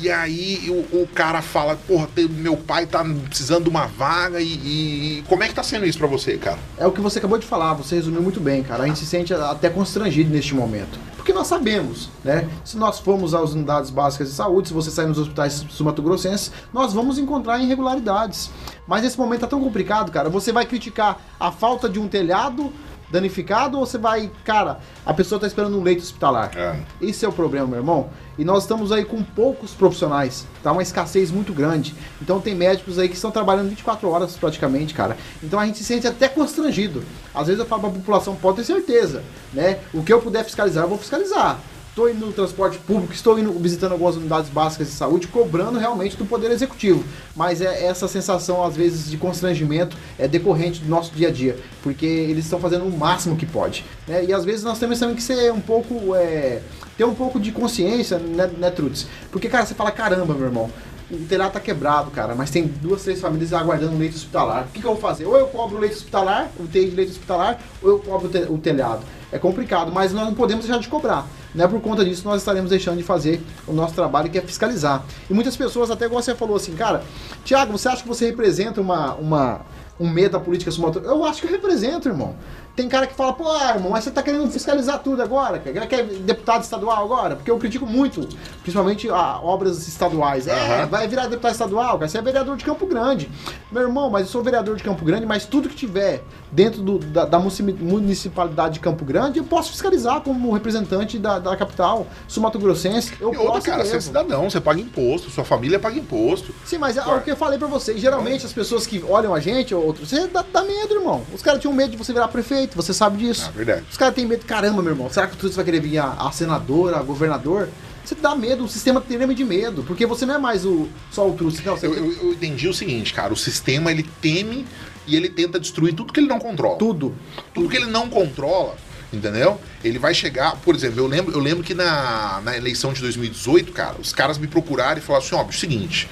E aí o, o cara fala, porra, meu pai tá precisando de uma vaga e, e- e como é que tá sendo isso pra você, cara? É o que você acabou de falar, você resumiu muito bem, cara. A gente se sente até constrangido neste momento. Porque nós sabemos, né? Se nós formos às unidades básicas de saúde, se você sair nos hospitais sumatogrossenses, nós vamos encontrar irregularidades. Mas nesse momento tá tão complicado, cara. Você vai criticar a falta de um telhado danificado ou você vai, cara, a pessoa tá esperando um leito hospitalar? É. Esse é o problema, meu irmão. E nós estamos aí com poucos profissionais, tá uma escassez muito grande. Então tem médicos aí que estão trabalhando 24 horas praticamente, cara. Então a gente se sente até constrangido. Às vezes eu falo pra população, pode ter certeza, né? O que eu puder fiscalizar, eu vou fiscalizar. Estou indo no transporte público, estou indo visitando algumas unidades básicas de saúde, cobrando realmente do Poder Executivo. Mas é essa sensação, às vezes, de constrangimento é decorrente do nosso dia a dia, porque eles estão fazendo o máximo que pode. Né? E às vezes nós temos que ser um pouco. é, ter um pouco de consciência, né, né Trutz? Porque, cara, você fala, caramba, meu irmão. o telhado tá quebrado, cara, mas tem duas, três famílias aguardando leito hospitalar. O que, que eu vou fazer? Ou eu cobro o leito hospitalar, o TI de leito hospitalar, ou eu cobro o telhado. É complicado, mas nós não podemos deixar de cobrar. Né? Por conta disso, nós estaremos deixando de fazer o nosso trabalho, que é fiscalizar. E muitas pessoas, até igual você falou assim, cara, Tiago, você acha que você representa uma, uma, um medo da política sumatura? Eu acho que eu represento, irmão. Tem cara que fala, pô, ah, irmão, mas você tá querendo fiscalizar tudo agora, cara? Quer deputado estadual agora? Porque eu critico muito, principalmente a, obras estaduais. É, Aham. vai virar deputado estadual, cara, você é vereador de Campo Grande. Meu irmão, mas eu sou vereador de Campo Grande, mas tudo que tiver dentro do- da, da munici- municipalidade de Campo Grande, eu posso fiscalizar como representante da, da capital sul-mato-grossense. Eu E outra, cara, você é cidadão, você paga imposto, sua família paga imposto. Sim, mas é o que eu falei pra vocês. Geralmente as pessoas que olham a gente, ou outros, você dá, dá medo, irmão. Os caras tinham medo de você virar prefeito, você sabe disso. É verdade. Os caras têm medo, caramba, meu irmão. Será que tudo vai querer vir a, a senador, a governador? Você dá medo, o sistema treme de medo, porque você não é mais o só o Truce, não, você Eu, eu- eu entendi o seguinte, cara, o sistema ele teme e ele tenta destruir tudo que ele não controla. tudo. Tudo que ele não controla, entendeu? Ele vai chegar, por exemplo, eu lembro, eu lembro que na, na eleição de 2018, cara, os caras me procuraram e falaram assim, ó, bicho, seguinte,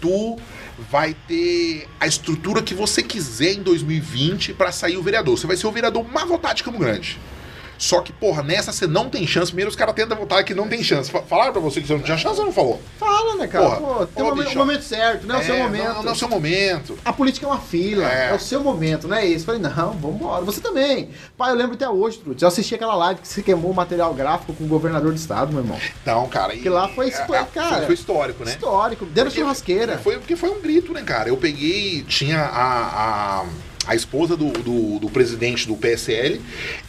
tu vai ter a estrutura que você quiser em 2020 pra sair o vereador. Você vai ser o vereador mais votado de Campo Grande. Só que, porra, nessa você não tem chance. Primeiro os caras tentam votar que não tem chance. Fa- Falaram pra você que você não tinha chance ou não falou? Fala, né, cara? Porra, Pô, tem um momento, momento certo, não é o seu momento. Não, não é o seu momento. A política é uma fila, É. é. o seu momento, não é isso? Falei, não, vambora. Você também. Pai, eu lembro até hoje, Trude. Eu assisti aquela live que você queimou o material gráfico com o governador do estado, meu irmão. Não, cara. Que lá foi é, é, cara, foi, histórico, né? Histórico, dentro da Porque- churrasqueira. Foi, porque foi um grito, né, cara? Eu peguei, tinha a, a, a esposa do, do, do presidente do PSL,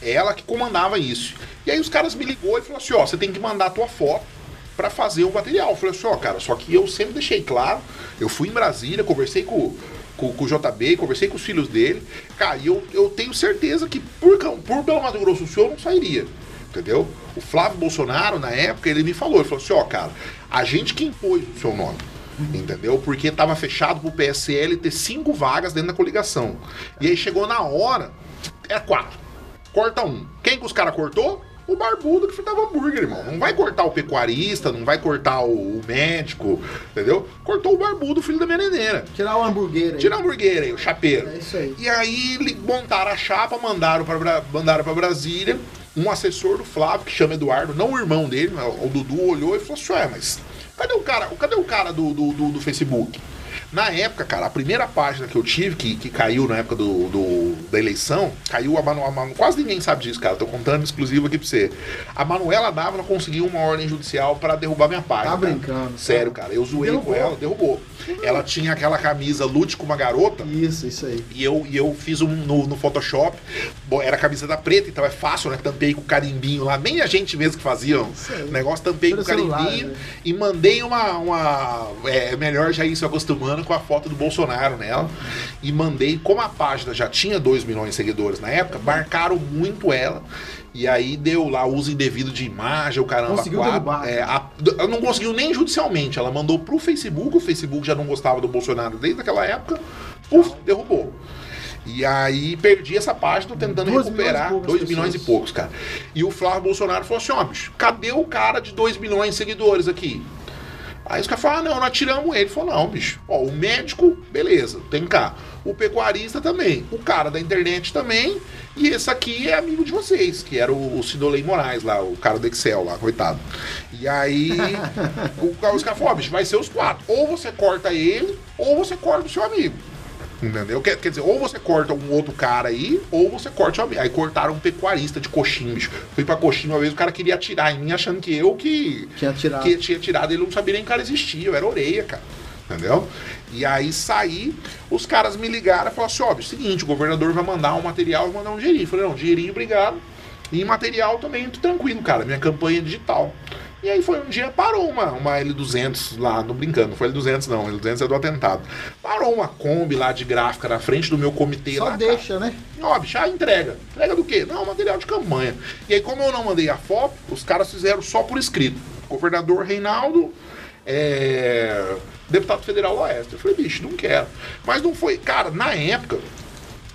ela que comandava isso. E aí os caras me ligou e falou assim, ó, você tem que mandar a tua foto pra fazer o material. Eu falei assim, ó, cara, só que eu sempre deixei claro, eu fui em Brasília, conversei com, com, com o JB, conversei com os filhos dele, cara, e eu, eu tenho certeza que por, por Belo Mato Grosso do Sul eu não sairia. Entendeu? O Flávio Bolsonaro, na época, ele me falou, ele falou assim, ó, cara, a gente que impôs o seu nome. Entendeu? Porque tava fechado pro PSL ter cinco vagas dentro da coligação. E aí chegou na hora, é quatro. Corta um. Quem que os caras cortou? O barbudo que fritava hambúrguer, irmão. Não vai cortar o pecuarista, não vai cortar o, o médico, entendeu? Cortou o barbudo, filho da merendeira. Tirar o hambúrguer aí. Tira o hambúrguer aí, o chapeiro. É isso aí. E aí montaram a chapa, mandaram para mandaram para Brasília. Um assessor do Flávio, que chama Eduardo, não o irmão dele, o Dudu olhou e falou assim: Ué, mas cadê o cara? Cadê o cara do, do, do- do Facebook? Na época, cara, a primeira página que eu tive, que, que caiu na época do, do- da eleição, caiu a Manuela. Quase ninguém sabe disso, cara. Tô contando exclusivo aqui pra você. A Manuela Dávila conseguiu uma ordem judicial para derrubar minha página. Tá cara. brincando, Sério, cara. cara. Eu zoei Derrubou. com ela, derrubou. Ela tinha aquela camisa lute com uma garota. Isso, isso aí. E eu, e eu fiz um no, no Photoshop, Bom, era camiseta preta, então é fácil, né? Tampei com carimbinho lá, nem a gente mesmo que fazia o negócio, tampei com Pelo celular, carimbinho né? e mandei uma. uma é melhor já ir se acostumando com a foto do Bolsonaro nela. E mandei, como a página já tinha 2 milhões de seguidores na época, marcaram muito ela. E aí deu lá uso indevido de imagem, o caramba. Conseguiu quatro. É, a- ela não conseguiu nem judicialmente. Ela mandou pro Facebook, o Facebook já não gostava do Bolsonaro desde aquela época. Puf, derrubou. E aí perdi essa página, tô tentando Duas recuperar milhões e poucas 2 milhões e poucos, cara. E o Flávio Bolsonaro falou assim: ó, bicho, cadê o cara de 2 milhões de seguidores aqui? Aí os caras falaram, ah, não, nós tiramos ele. Ele falou, não, bicho. Ó, o médico, beleza, tem cá. O pecuarista também. O cara da internet também. E esse aqui é amigo de vocês, que era o, o Sidolei Moraes lá, o cara do Excel lá, coitado. E aí, o, os caras falaram, ó, bicho, vai ser os quatro. Ou você corta ele, ou você corta o seu amigo. Entendeu? Quer, quer dizer, ou você corta um outro cara aí, ou você corta. Aí cortaram um pecuarista de coxinha, bicho. Fui pra coxinha uma vez, o cara queria atirar em mim, achando que eu que Tinha tirado. que tinha tirado, ele não sabia nem que o cara existia, eu era orelha, cara. Entendeu? E aí saí, os caras me ligaram e falaram assim: ó, seguinte, o governador vai mandar um material e mandar um dinheirinho. Eu falei, não, dinheirinho, obrigado. E material também, tô tranquilo, cara, minha campanha é digital. E aí foi um dia, parou uma, uma L200 lá, não brincando, não foi L200 não, L200 é do atentado. Parou uma Kombi lá de gráfica na frente do meu comitê Só lá. cara. deixa, né? Ó, bicho, a entrega. Entrega do quê? Não, material de campanha. E aí, como eu não mandei a foto, os caras fizeram só por escrito. Governador Reinaldo, é, deputado federal Oeste. Eu falei, bicho, não quero. Mas não foi. Cara, na época,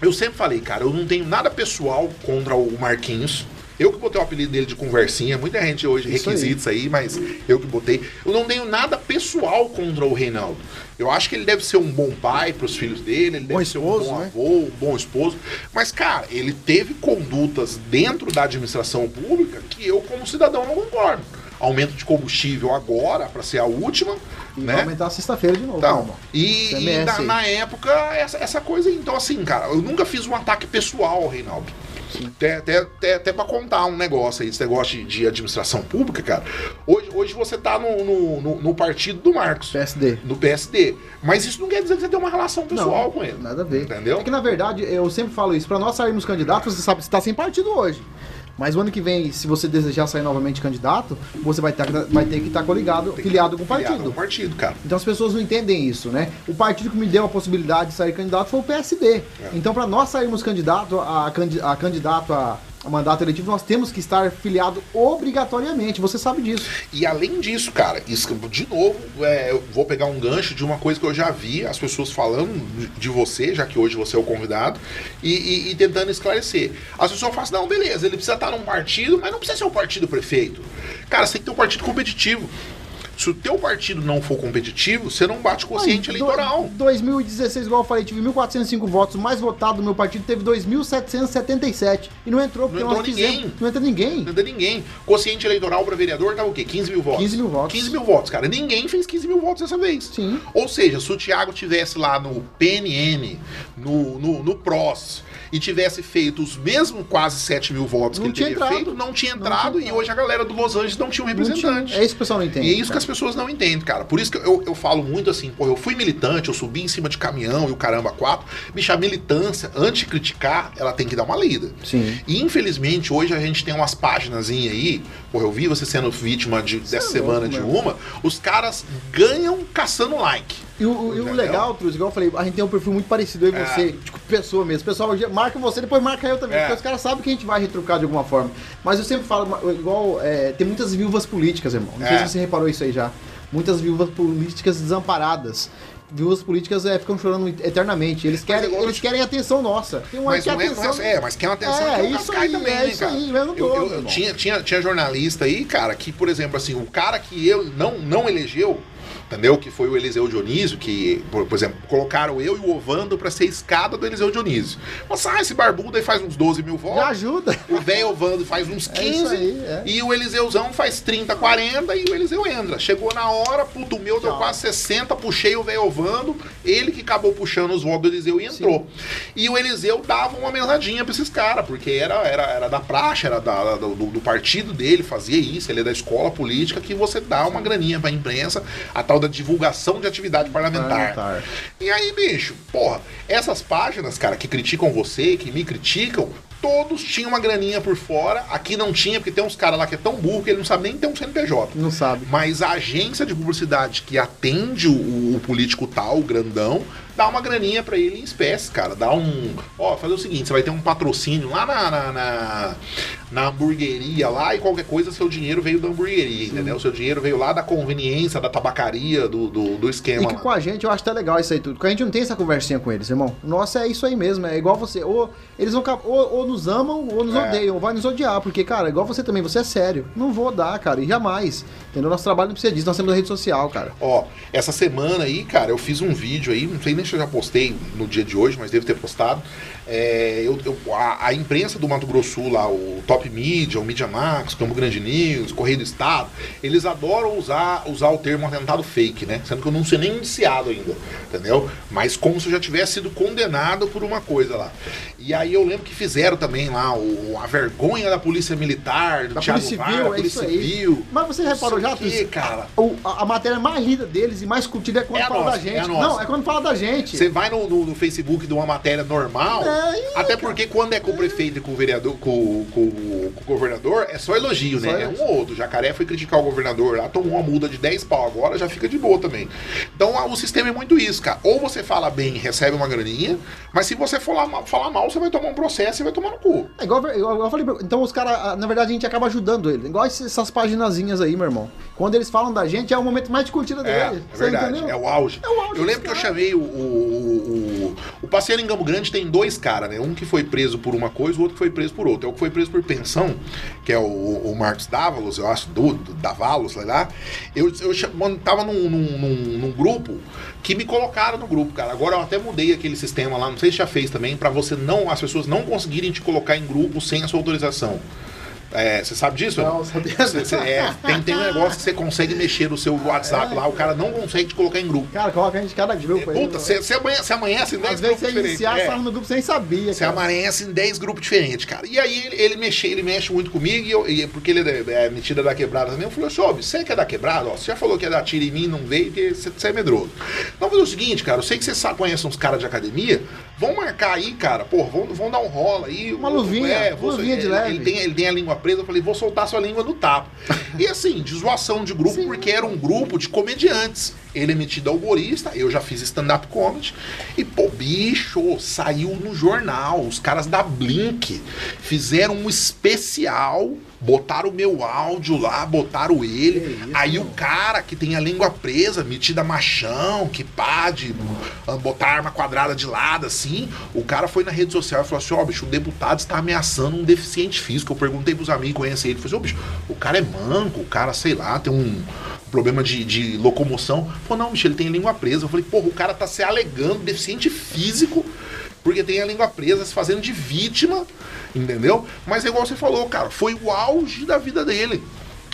eu sempre falei, cara, eu não tenho nada pessoal contra o Marquinhos. Eu que botei o apelido dele de conversinha, muita gente hoje Isso requisita isso aí, mas eu que botei. Eu não tenho nada pessoal contra o Reinaldo. Eu acho que ele deve ser um bom pai pros filhos dele, ele Bom deve ser um bom né? avô, um bom esposo. Mas, cara, ele teve condutas dentro da administração pública que eu, como cidadão, não concordo. Aumento de combustível agora, para ser a última, E vai né? aumentar sexta-feira de novo, Então, e, Você e na, aí. na época, essa, essa coisa aí. Então, assim, cara, eu nunca fiz um ataque pessoal ao Reinaldo. Até, até, até, até pra contar um negócio aí, esse negócio de, administração pública, cara. Hoje, hoje você tá no, no, no- no partido do Marcos. PSD. No PSD. Mas isso não quer dizer que você tem uma relação pessoal com ele. Nada a ver. Entendeu? É que na verdade, eu sempre falo isso, pra nós sairmos candidatos, você sabe que você tá sem partido hoje. Mas o ano que vem, se você desejar sair novamente candidato, você vai, ter- vai ter que estar coligado, filiado com o partido. ao partido, cara. Então as pessoas não entendem isso, né? O partido que me deu a possibilidade de sair candidato foi o PSD. É. Então, para nós sairmos candidato a, a candidato a, a mandato eletivo, nós temos que estar filiado obrigatoriamente. Você sabe disso. E além disso, cara, isso, de novo, é, eu vou pegar um gancho de uma coisa que eu já vi as pessoas falando de- você, já que hoje você é o convidado, e, e- e tentando esclarecer. As pessoas falam assim, não, beleza, ele precisa estar num partido, mas não precisa ser o partido prefeito. Cara, você tem que ter um partido competitivo. Se o teu partido não for competitivo, você não bate o quociente Ai, eleitoral. do- 2016, igual eu falei, tive 1.405 votos. O mais votado do meu partido teve 2.777. E não entrou, porque Não nós entrou fizemos. ninguém. Não entra ninguém. Não dá ninguém. Quociente eleitoral para vereador tava o quê? 15 mil votos. 15 mil votos. 15 mil votos, cara. Ninguém fez 15 mil votos dessa vez. Sim. Ou seja, se o Thiago tivesse lá no PNN, no, no, no PROS, e tivesse feito os mesmos quase 7 mil votos Não que ele tinha teria entrado. feito, não tinha Não entrado. tinha e hoje a galera do Los Angeles não tinha um Não tinha- representante. É isso que o pessoal não entende. E é isso que as pessoas não entendem, cara. Por isso que eu, eu falo muito assim, pô, eu fui militante, eu subi em cima de caminhão e o caramba quatro. Bicho, a militância, antes de criticar, ela tem que dar uma lida. Sim. E infelizmente hoje a gente tem umas páginas aí, pô, eu vi você sendo vítima de- dessa é semana louco, de uma, os caras ganham caçando like. E o, o- e o legal, Truz, igual eu falei, a gente tem um perfil muito parecido, eu e É. você, tipo, pessoa mesmo. O pessoal marca você, depois marca eu também, É. porque os caras sabem que a gente vai retrucar de alguma forma. Mas eu sempre falo, igual, é, tem muitas viúvas políticas, irmão. Não sei É. se você reparou isso aí já. Muitas viúvas políticas desamparadas. Viúvas políticas é, ficam chorando eternamente. Eles querem, eu eles querem atenção nossa. Tem um Mas que não, é, atenção. não é, é, mas quer uma atenção É, que é isso aí, também, é né, isso cara? aí, eu, todo, eu- eu irmão. tinha, tinha, tinha jornalista aí, cara, que, por exemplo, assim, o cara que eu não, não elegeu, entendeu? Que foi o Eliseu Dionísio, que, por, por exemplo, colocaram eu e o Ovando pra ser escada do Eliseu Dionísio. Nossa, ah, esse barbudo aí faz uns 12 mil votos. Já ajuda. O velho Ovando faz uns 15 É aí, é. e o Eliseuzão faz 30, 40 e o Eliseu entra. Chegou na hora, puto, o meu deu Tchau. quase 60, puxei o velho Ovando, ele que acabou puxando os votos do Eliseu e entrou. E o Eliseu dava uma mesadinha pra esses caras, porque era, era, era da praxe, era da- da- do, do partido dele, fazia isso, ele é da escola política, que você dá uma graninha pra imprensa, a tal da divulgação de atividade parlamentar. Parlamentar. E aí, bicho, porra, essas páginas, cara, que criticam você, que me criticam, todos tinham uma graninha por fora. Aqui não tinha, porque tem uns caras lá que é tão burro que ele não sabe nem ter um CNPJ. Não sabe. Mas a agência de publicidade que atende o, o político tal, o grandão, dá uma graninha pra ele em espécie, cara. Dá um. Ó, fazer o seguinte: você vai ter um patrocínio lá na, na, na, na hamburgueria lá e qualquer coisa, seu dinheiro veio da hamburgueria, entendeu? Seu dinheiro veio lá da conveniência, da tabacaria, do, do, do esquema. E que lá. com a gente eu acho até legal isso aí tudo. Porque a gente não tem essa conversinha com eles, irmão. Nossa, é isso aí mesmo. É igual você. Ou eles vão ou, ou nos amam ou nos É. odeiam. Ou vai nos odiar. Porque, cara, igual você também, você é sério. Não vou dar, cara. E jamais. Entendeu? Nosso trabalho não precisa disso. Nós temos a rede social, cara. Ó, essa semana aí, cara, eu fiz um vídeo aí, não sei nem se eu já postei no dia de hoje, mas devo ter postado. É, eu, eu- a, a imprensa do Mato Grosso lá, o Top Media, o Media Max, Campo Grande News, Correio do Estado, eles adoram usar, usar o termo atentado fake, né? Sendo que eu não sei nem indiciado ainda, entendeu? Mas como se eu já tivesse sido condenado por uma coisa lá. E aí eu lembro que fizeram também lá o, a vergonha da Polícia Militar, do Da Thiago Polícia Civil, da é Polícia. Civil. Mas você reparou já, Tris? cara. O- a, a matéria mais lida deles e mais curtida é quando É a fala nossa, da gente. é a nossa. não, é quando fala da gente. Você vai no, no- no Facebook de uma matéria normal, até porque quando é com o prefeito e com o vereador, com, com- com o governador, é só elogio, Só né? É um ou outro. O Jacaré foi criticar o governador lá, tomou uma multa de 10 pau agora, já fica de boa também. Então a- o sistema é muito isso, cara. Ou você fala bem e recebe uma graninha, mas se você falar mal, falar mal você vai tomar um processo e vai tomar no cu. É igual, igual- eu falei, pra- então os caras, na verdade, a gente acaba ajudando eles. Igual essas paginazinhas aí, meu irmão. Quando eles falam da gente, é o momento mais de curtida É, dele. é Você verdade. É o auge. É o auge Eu lembro que eu chamei o. O, o, o passeio em Campo Grande tem dois caras, né? Um que foi preso por uma coisa, o outro que foi preso por outra. É o que foi preso por pensão, que é o, o Marcos Dávalos, eu acho, do, do Davalos, sei lá. Eu, eu tava num, num, num- num grupo que me colocaram no grupo, cara. Agora eu até mudei aquele sistema lá, não sei se já fez também, pra você não. as pessoas não conseguirem te colocar em grupo sem a sua autorização. É, você sabe disso? Não, sabia Você- você- é, tem, tem um negócio que você consegue mexer no seu WhatsApp lá, o cara não consegue te colocar em grupo. Cara, coloca a gente cada grupo aí. Puta, você, você amanhece, você amanhece em 10 Às vezes grupos você diferentes. iniciar, É. você no grupo sem sabia, Você amanhece em 10 grupos diferentes, cara. E aí ele, ele, mexe, ele mexe muito comigo, e, eu, e porque ele é, é metida da quebrada também. Eu falei, sobe, você que é da quebrada, ó, você já falou que é da tira em mim, não veio, porque você, você é medroso. Então fazer o seguinte, cara, eu sei que você sabe, conhece uns caras de academia, vão marcar aí, cara, pô, vão, vão dar um rola aí. Uma luvinha, é, vou- luvinha de ele, leve. Ele tem, ele tem a língua presa, eu falei, vou soltar sua língua no tapa. e assim, de zoação de grupo, porque era um grupo de comediantes. Ele é metido humorista, eu já fiz stand-up comedy. E, pô, bicho, saiu no jornal. Os caras da Blink fizeram um especial, botaram o meu áudio lá, botaram ele. Isso, Aí o mano. cara que tem a língua presa, metida machão, que pá de botar arma quadrada de lado, assim. O cara foi na rede social e falou assim: Ó, bicho, o deputado está ameaçando um deficiente físico. Eu perguntei pros amigos, conhecem ele. Falei assim: bicho, o cara é manco, o cara, sei lá, tem um problema de, de locomoção. Falou: Não, bicho, ele tem língua presa. Eu falei: Porra, o cara tá se alegando deficiente físico porque tem a língua presa, se fazendo de vítima, entendeu? Mas é igual você falou, cara, foi o auge da vida dele.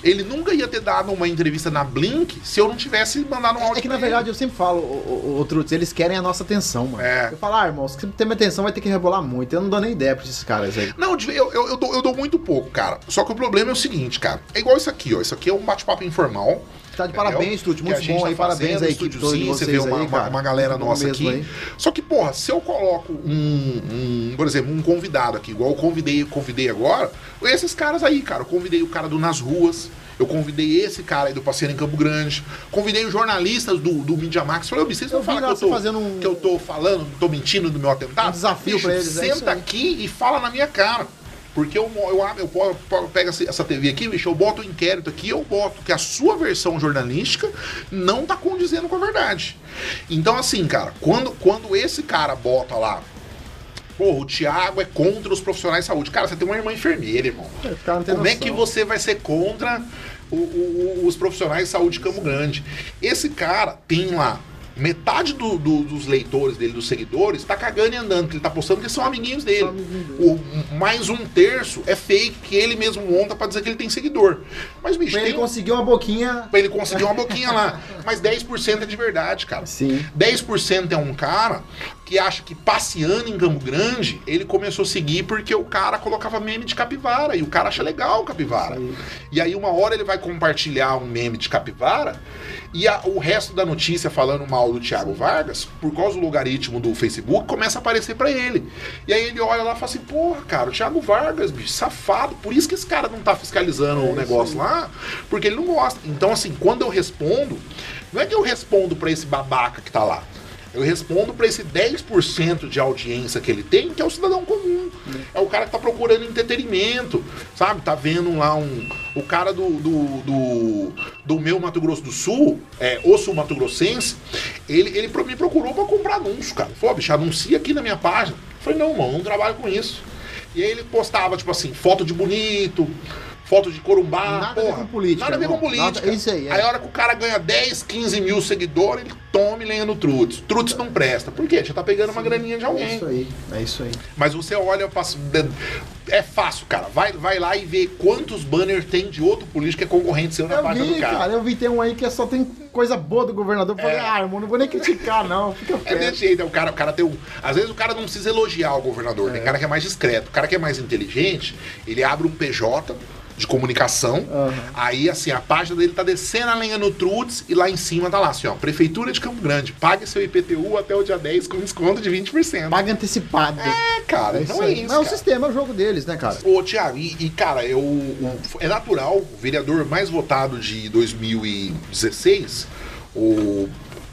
Ele nunca ia ter dado uma entrevista na Blink se eu não tivesse mandado um áudio É que na verdade ele. eu sempre falo, o, o, o Trutz, eles querem a nossa atenção, mano. É. Eu falo, ah, irmão, se ter minha atenção vai ter que rebolar muito. Eu não dou nem ideia pra esses caras aí. Não, eu, eu, eu, dou, eu dou muito pouco, cara. Só que o problema é o seguinte, cara. É igual isso aqui, ó. Isso aqui é um bate-papo informal. Tá de parabéns, Que muito bom tá aí, parabéns à equipe toda de estúdiozinho, Você vocês vê uma, aí, uma, uma galera nossa aqui. aí. Só que, porra, se eu coloco um, um, por exemplo, um convidado aqui, igual eu convidei, convidei agora, esses caras aí, cara. Eu convidei o cara do Nas Ruas. Eu convidei esse cara aí do Passeio em Campo Grande. Convidei os jornalistas do, do Media Max. Falei, vocês falar vi que eu, tô, fazendo um- que eu tô falando, tô mentindo do meu atentado? Um desafio pra eles, é Senta aí. aqui e fala na minha cara. Porque eu, mo- eu, eu, po- pego essa- TV aqui, bicho, eu boto o inquérito aqui, eu boto que a sua versão jornalística não tá condizendo com a verdade. Então, assim, cara, quando, quando esse cara bota lá, porra, o Thiago é contra os profissionais de saúde. Cara, você tem uma irmã enfermeira, irmão. Têm Como é noção. que você vai ser contra o- o- os profissionais de saúde de Campo Grande? Esse cara tem lá. Metade do- do- dos leitores dele, dos seguidores, tá cagando e andando, que ele tá postando que são amiguinhos dele. O, mais um terço é fake, que ele mesmo monta pra dizer que ele tem seguidor. Mas, bicho, Pra ele tem... conseguir uma boquinha. pra ele conseguir uma boquinha lá. Mas 10% é de verdade, cara. Sim. 10% é um cara que acha que passeando em Campo Grande, ele começou a seguir porque o cara colocava meme de capivara. E o cara acha legal o capivara. Isso E aí uma hora ele vai compartilhar um meme de capivara e a- o resto da notícia falando mal do Thiago Vargas, por causa do logaritmo do Facebook, começa a aparecer pra ele. E aí ele olha lá e fala assim, porra, cara, o Thiago Vargas, bicho, safado. Por isso que esse cara não tá fiscalizando É o negócio lá, porque ele não gosta. Então, assim, quando eu respondo, não é que eu respondo pra esse babaca que tá lá. Eu respondo pra esse 10% de audiência que ele tem, que é o cidadão comum. É o cara que tá procurando entretenimento, sabe? Tá vendo lá um. O cara do, do, do, do meu Mato Grosso do Sul, é, o Sul Mato Grossense, ele, ele me procurou pra comprar anúncio, cara. Falou, "Ó, bicho, anuncia aqui na minha página. Eu falei, não, mano, não trabalho com isso. E aí ele postava, tipo assim, foto de bonito, foto de corumbá. Nada a ver porra, com política, Nada a ver com política. Nada- isso aí, é. Aí a hora que o cara ganha 10, 15 mil seguidores, ele tome lenha no Trutz. Trutz não presta. Por quê? Já tá pegando uma graninha de É alguém. isso aí, é isso aí. Mas você olha, passa- é fácil, cara. Vai, vai lá e vê quantos banners tem de outro político que é concorrente seu na Eu página vi, do cara. cara, eu vi tem um aí que só tem coisa boa do governador. Eu falei, É. ah, irmão, não vou nem criticar, não. Fica É desse jeito, é o cara, o cara tem um. Às vezes o cara não precisa elogiar o governador, tem cara que é mais discreto. O cara que é mais inteligente, ele abre um PJ de comunicação. Aham. Aí, assim, a página dele tá descendo a lenha no Trudes e lá em cima tá lá, assim, ó. Prefeitura de Campo Grande, pague seu IPTU até o dia 10 com desconto de 20%. Paga antecipado. É, cara, É então isso é isso. Mas é o sistema, é o jogo deles, né, cara? Ô, Tiago, e, e, cara, eu, o- é natural, o vereador mais votado de 2016, o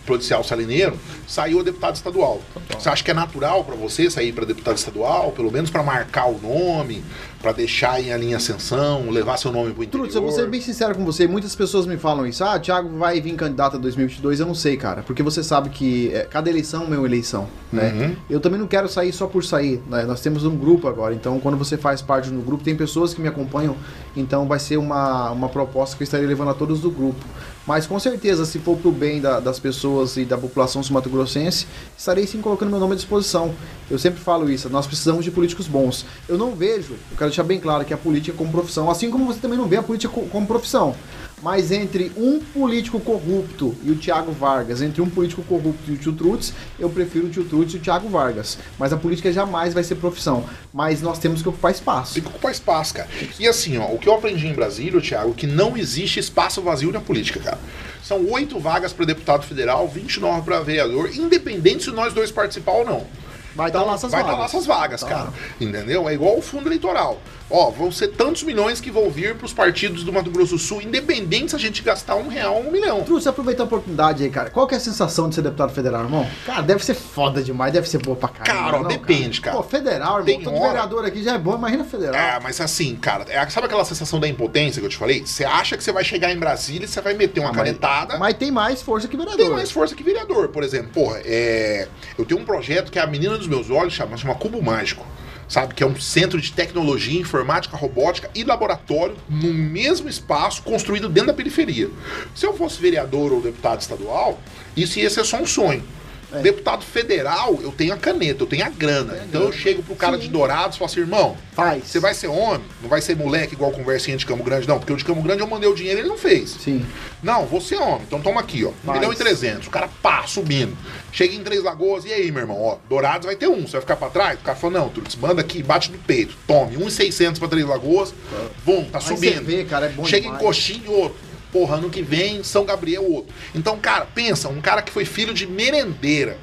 policial salineiro, saiu a deputado estadual. Você acha que é natural para você sair para deputado estadual, pelo menos para marcar o nome, para deixar em a linha ascensão, levar seu nome pro interior? Trutz, eu vou ser bem sincero com você. Muitas pessoas me falam isso. Ah, Thiago vai vir candidato a 2022. Eu não sei, cara. Porque você sabe que é, cada eleição é uma eleição, né? Uhum. Eu também não quero sair só por sair. né? Nós temos um grupo agora. Então, quando você faz parte do grupo, tem pessoas que me acompanham. Então, vai ser uma, uma proposta que eu estarei levando a todos do grupo. Mas, com certeza, se for pro bem da- das pessoas e da população sul-mato-grossense, estarei sim colocando meu nome à disposição. Eu sempre falo isso. Nós precisamos de políticos bons. Eu não vejo, eu quero deixar bem claro que a política é como profissão, assim como você também não vê a política co- como profissão. Mas entre um político corrupto e o Thiago Vargas, entre um político corrupto e o tio Trutz, eu prefiro o tio Trutz e o Thiago Vargas. Mas a política jamais vai ser profissão. Mas nós temos que ocupar espaço. Tem que ocupar espaço, cara. E assim, ó, o que eu aprendi em Brasília, Thiago, é que não existe espaço vazio na política, cara. São oito vagas para deputado federal, 29 para vereador, independente se nós dois participar ou não. Vai dar lá essas vai vagas. dar lá essas vagas, Tá cara. Entendeu? É igual o fundo eleitoral. Ó, vão ser tantos milhões que vão vir pros partidos do Mato Grosso do Sul, independente se a gente gastar um real ou um milhão. Trutz, aproveitar a oportunidade aí, cara. Qual que é a sensação de ser deputado federal, irmão? Cara, deve ser foda demais, deve ser boa pra caramba. Cara, ó, não, depende, cara. Pô, federal, irmão. Tem Todo hora- vereador aqui já é bom, imagina federal. É, mas assim, cara, é, sabe aquela sensação da impotência que eu te falei? Você acha que você vai chegar em Brasília e você vai meter uma Ah, mas- canetada. Mas tem mais força que vereador. tem mais força que vereador, por exemplo. Porra, é, eu tenho um projeto que é a menina dos meus olhos, chama, chama Cubo Mágico. Sabe? Que é um centro de tecnologia, informática, robótica e laboratório no mesmo espaço, construído dentro da periferia. Se eu fosse vereador ou deputado estadual, isso ia ser só um sonho. É. Deputado federal, eu tenho a caneta, eu tenho a grana. então eu chego pro cara Sim. de Dourados e falo assim, irmão, Faz. você vai ser homem, não vai ser moleque igual conversinha de Campo Grande, não. Porque o de Campo Grande eu mandei o dinheiro e ele não fez. Sim. Não, você é homem, então toma aqui, ó. 1 Faz. milhão e 300. O cara pá, subindo. Chega em Três Lagoas, e aí, meu irmão? Ó, Dourados vai ter um. Você vai ficar pra trás? O cara falou, não, Turtz, manda aqui, bate no peito. Tome, 1,600 pra Três Lagoas. Bom, tá Aí subindo. vê, cara, é bom Chega demais. em Coxinha, outro. Porra, ano que vem, São Gabriel, outro. Então, cara, pensa, um cara que foi filho de merendeira.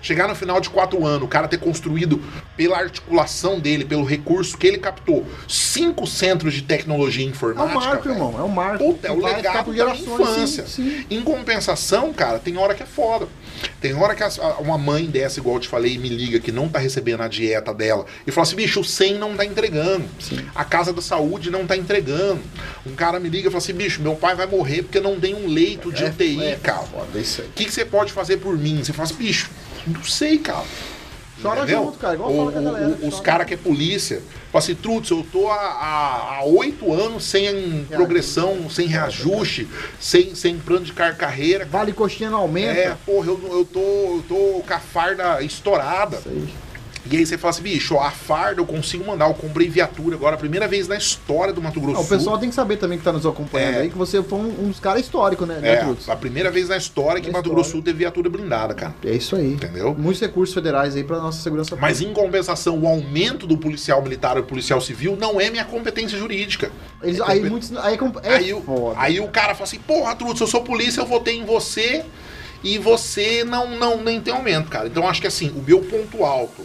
Chegar no final de quatro anos, o cara ter construído pela articulação dele, pelo recurso que ele captou, cinco centros de tecnologia É informática. o marco, irmão. É o marco. Puta, é o legado da infância. Sim, sim. Em compensação, cara, tem hora que é foda. Tem hora que uma mãe dessa, igual eu te falei, me liga que não tá recebendo a dieta dela e fala assim, bicho, o 100 não tá entregando. A casa da saúde não tá entregando. Um cara me liga e fala assim, bicho, meu pai vai morrer porque não tem um leito de É- UTI, é cara. isso aí. O que, que você pode fazer por mim? Você fala assim, bicho, não sei, cara. Chora Entendeu? junto, cara. Igual O- fala com a galera. o- os caras que é polícia, falam assim, Trutz, eu tô há- oito anos sem progressão, sem reajuste, sem, sem plano de car carreira. Vale coxinha não aumenta. É, porra, eu, eu, tô, eu tô com a farda estourada. Isso aí. E aí você fala assim, bicho, a farda eu consigo mandar, eu comprei viatura agora, a primeira vez na história do Mato Grosso Não, o Sul. pessoal tem que saber também que tá nos acompanhando É. aí que você foi um, um dos caras históricos, né, né É, Trutz? a primeira vez na história que Na Mato história. Grosso do Sul teve viatura blindada, cara. É isso aí. Entendeu? Muitos recursos federais aí pra nossa segurança Mas em compensação, o aumento do policial militar e policial civil não é minha competência jurídica. Eles, É aí compet- muitos. Aí é, é aí, foda. aí o cara fala assim, porra, Trutz, eu sou polícia, eu votei em você e você não, não nem tem aumento, cara. Então acho que assim, o meu ponto alto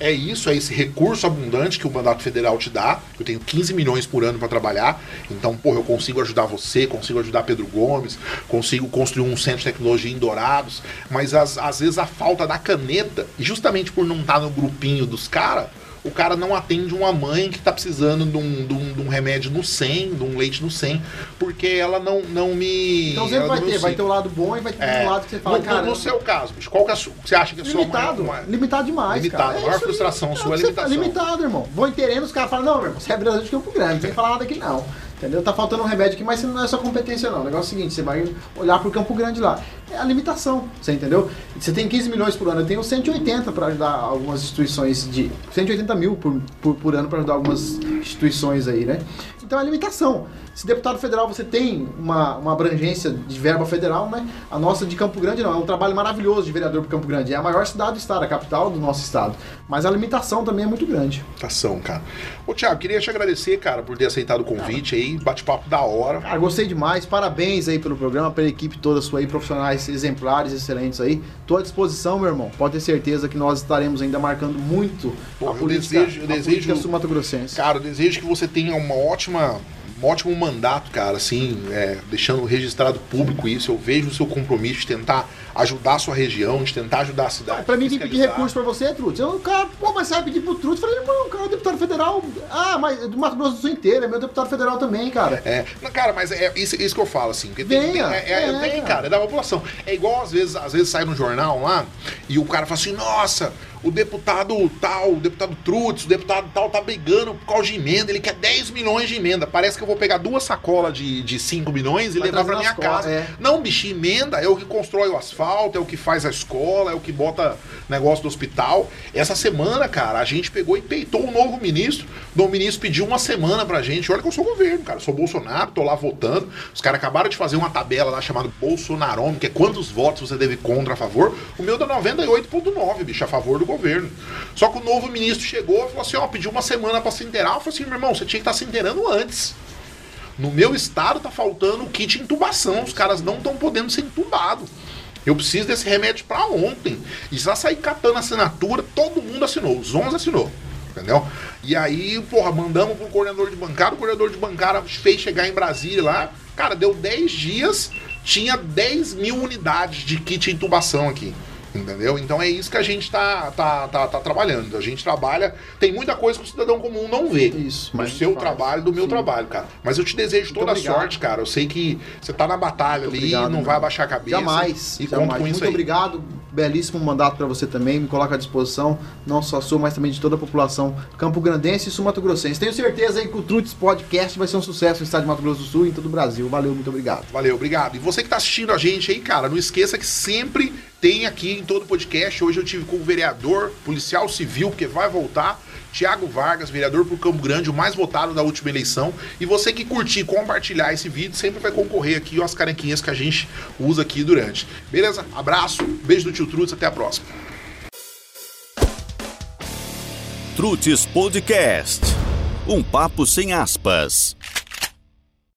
é isso, é esse recurso abundante que o mandato federal te dá. Eu tenho 15 milhões por ano para trabalhar, então, porra, eu consigo ajudar você, consigo ajudar Pedro Gomes, consigo construir um centro de tecnologia em Dourados, mas às, às vezes a falta da caneta, justamente por não estar no grupinho dos caras, o cara não atende uma mãe que tá precisando de um, de um- de um remédio no 100, de um leite no 100, porque ela não, não me. Então sempre vai ter, vai ter o lado bom e vai ter É, um lado que você fala, no, cara. no seu caso, bicho, qual que é a sua, você acha que é Limitado, maior- limitado demais, Limitado, cara. a maior aí. frustração sua é você limitação. Limitado, irmão. Vou em terreno, os caras falam, não, meu irmão, você é Brasil de Campo Grande, não tem que falar nada aqui não. Entendeu? Tá faltando um remédio aqui, mas não é sua competência não. O negócio é o seguinte, você vai olhar pro Campo Grande lá. É a limitação, você entendeu? Você tem 15 milhões por ano, eu tenho 180 para ajudar algumas instituições de... 180 mil por, por, por ano para ajudar algumas instituições aí, né? Então é limitação. Se deputado federal você tem uma, uma abrangência de verba federal, né? A nossa de Campo Grande não. É um trabalho maravilhoso de vereador para Campo Grande. É a maior cidade do estado, a capital do nosso estado. Mas a limitação também é muito grande. Limitação, cara. Ô, Thiago, queria te agradecer, cara, por ter aceitado o convite aí, bate-papo da hora. Cara, gostei demais. Parabéns aí pelo programa, pela equipe toda sua aí, profissionais exemplares, excelentes aí. Tô à disposição, meu irmão. Pode ter certeza que nós estaremos ainda marcando muito Pô, a eu política, desejo- eu a desejo- política sul-mato-grossense. Cara, eu desejo que você tenha uma ótima um ótimo mandato, cara, assim, é, deixando registrado público isso. Eu vejo o seu compromisso de tentar ajudar a sua região, de tentar ajudar a cidade. Pra mim, vir pedir recurso pra você, Trutz. Eu, cara, pô, mas você vai pedir pro Trutz? Eu falei, mano, o cara é deputado federal. Ah, mas do Mato Grosso do Sul inteiro, é meu deputado federal também, cara. É, não, cara, mas é isso, isso que eu falo, assim. Porque Venha, tem, é, é, é. tem, cara, é da população. É igual, às vezes, às vezes sai no jornal lá e o cara fala assim, nossa, o deputado tal, o deputado Trutz, o deputado tal tá brigando por causa de emenda, ele quer 10 milhões de emenda. Parece que eu vou pegar duas sacolas de, de 5 milhões e Vai levar pra minha casa. é. Não, bicho, emenda é o que constrói o asfalto, é o que faz a escola, é o que bota negócio do hospital. Essa semana, cara, a gente pegou e peitou o novo ministro. O ministro pediu uma semana pra gente. Olha que eu sou governo, cara. Eu sou Bolsonaro, tô lá votando. Os caras acabaram de fazer uma tabela lá chamada Bolsonarômetro, que é quantos votos você deve contra a favor. O meu dá 98,9, bicho, a favor do governo. Só que o novo ministro chegou e falou assim: ó, pediu uma semana pra se inteirar. Eu falei assim, meu irmão, você tinha que estar se inteirando antes. No meu estado tá faltando kit intubação. Os caras não estão podendo ser entubados. Eu preciso desse remédio pra ontem. E já sair catando assinatura, todo mundo assinou. Os 11 assinou. Entendeu? E aí, porra, mandamos pro coordenador de bancada. O coordenador de bancada fez chegar em Brasília lá. Cara, deu 10 dias, tinha 10 mil unidades de kit intubação aqui. Entendeu? Então é isso que a gente tá, tá, tá, tá trabalhando. A gente trabalha. Tem muita coisa que o cidadão comum não vê. Isso, mas Do seu faz. trabalho, do meu Sim. trabalho, cara. Mas eu te desejo Muito toda a sorte, cara. Eu sei que você tá na batalha Muito ali, obrigado, não meu vai abaixar a cabeça. Jamais. E jamais. com Muito isso aí. obrigado. Belíssimo mandato para você também. Me coloca à disposição, não só sua, mas também de toda a população campo-grandense e sul-mato-grossense. Tenho certeza aí que o Trutz Podcast vai ser um sucesso no estado de Mato Grosso do Sul e em todo o Brasil. Valeu, muito obrigado. Valeu, obrigado. E você que tá assistindo a gente aí, cara, não esqueça que sempre tem aqui em todo podcast. Hoje eu tive com o vereador, policial civil, porque vai voltar. Tiago Vargas, vereador por Campo Grande, o mais votado da última eleição. E você que curtir, compartilhar esse vídeo, sempre vai concorrer aqui às canequinhas que a gente usa aqui durante. Beleza? Abraço, beijo do tio Trutz, até a próxima. Trutes Podcast. Um papo sem aspas.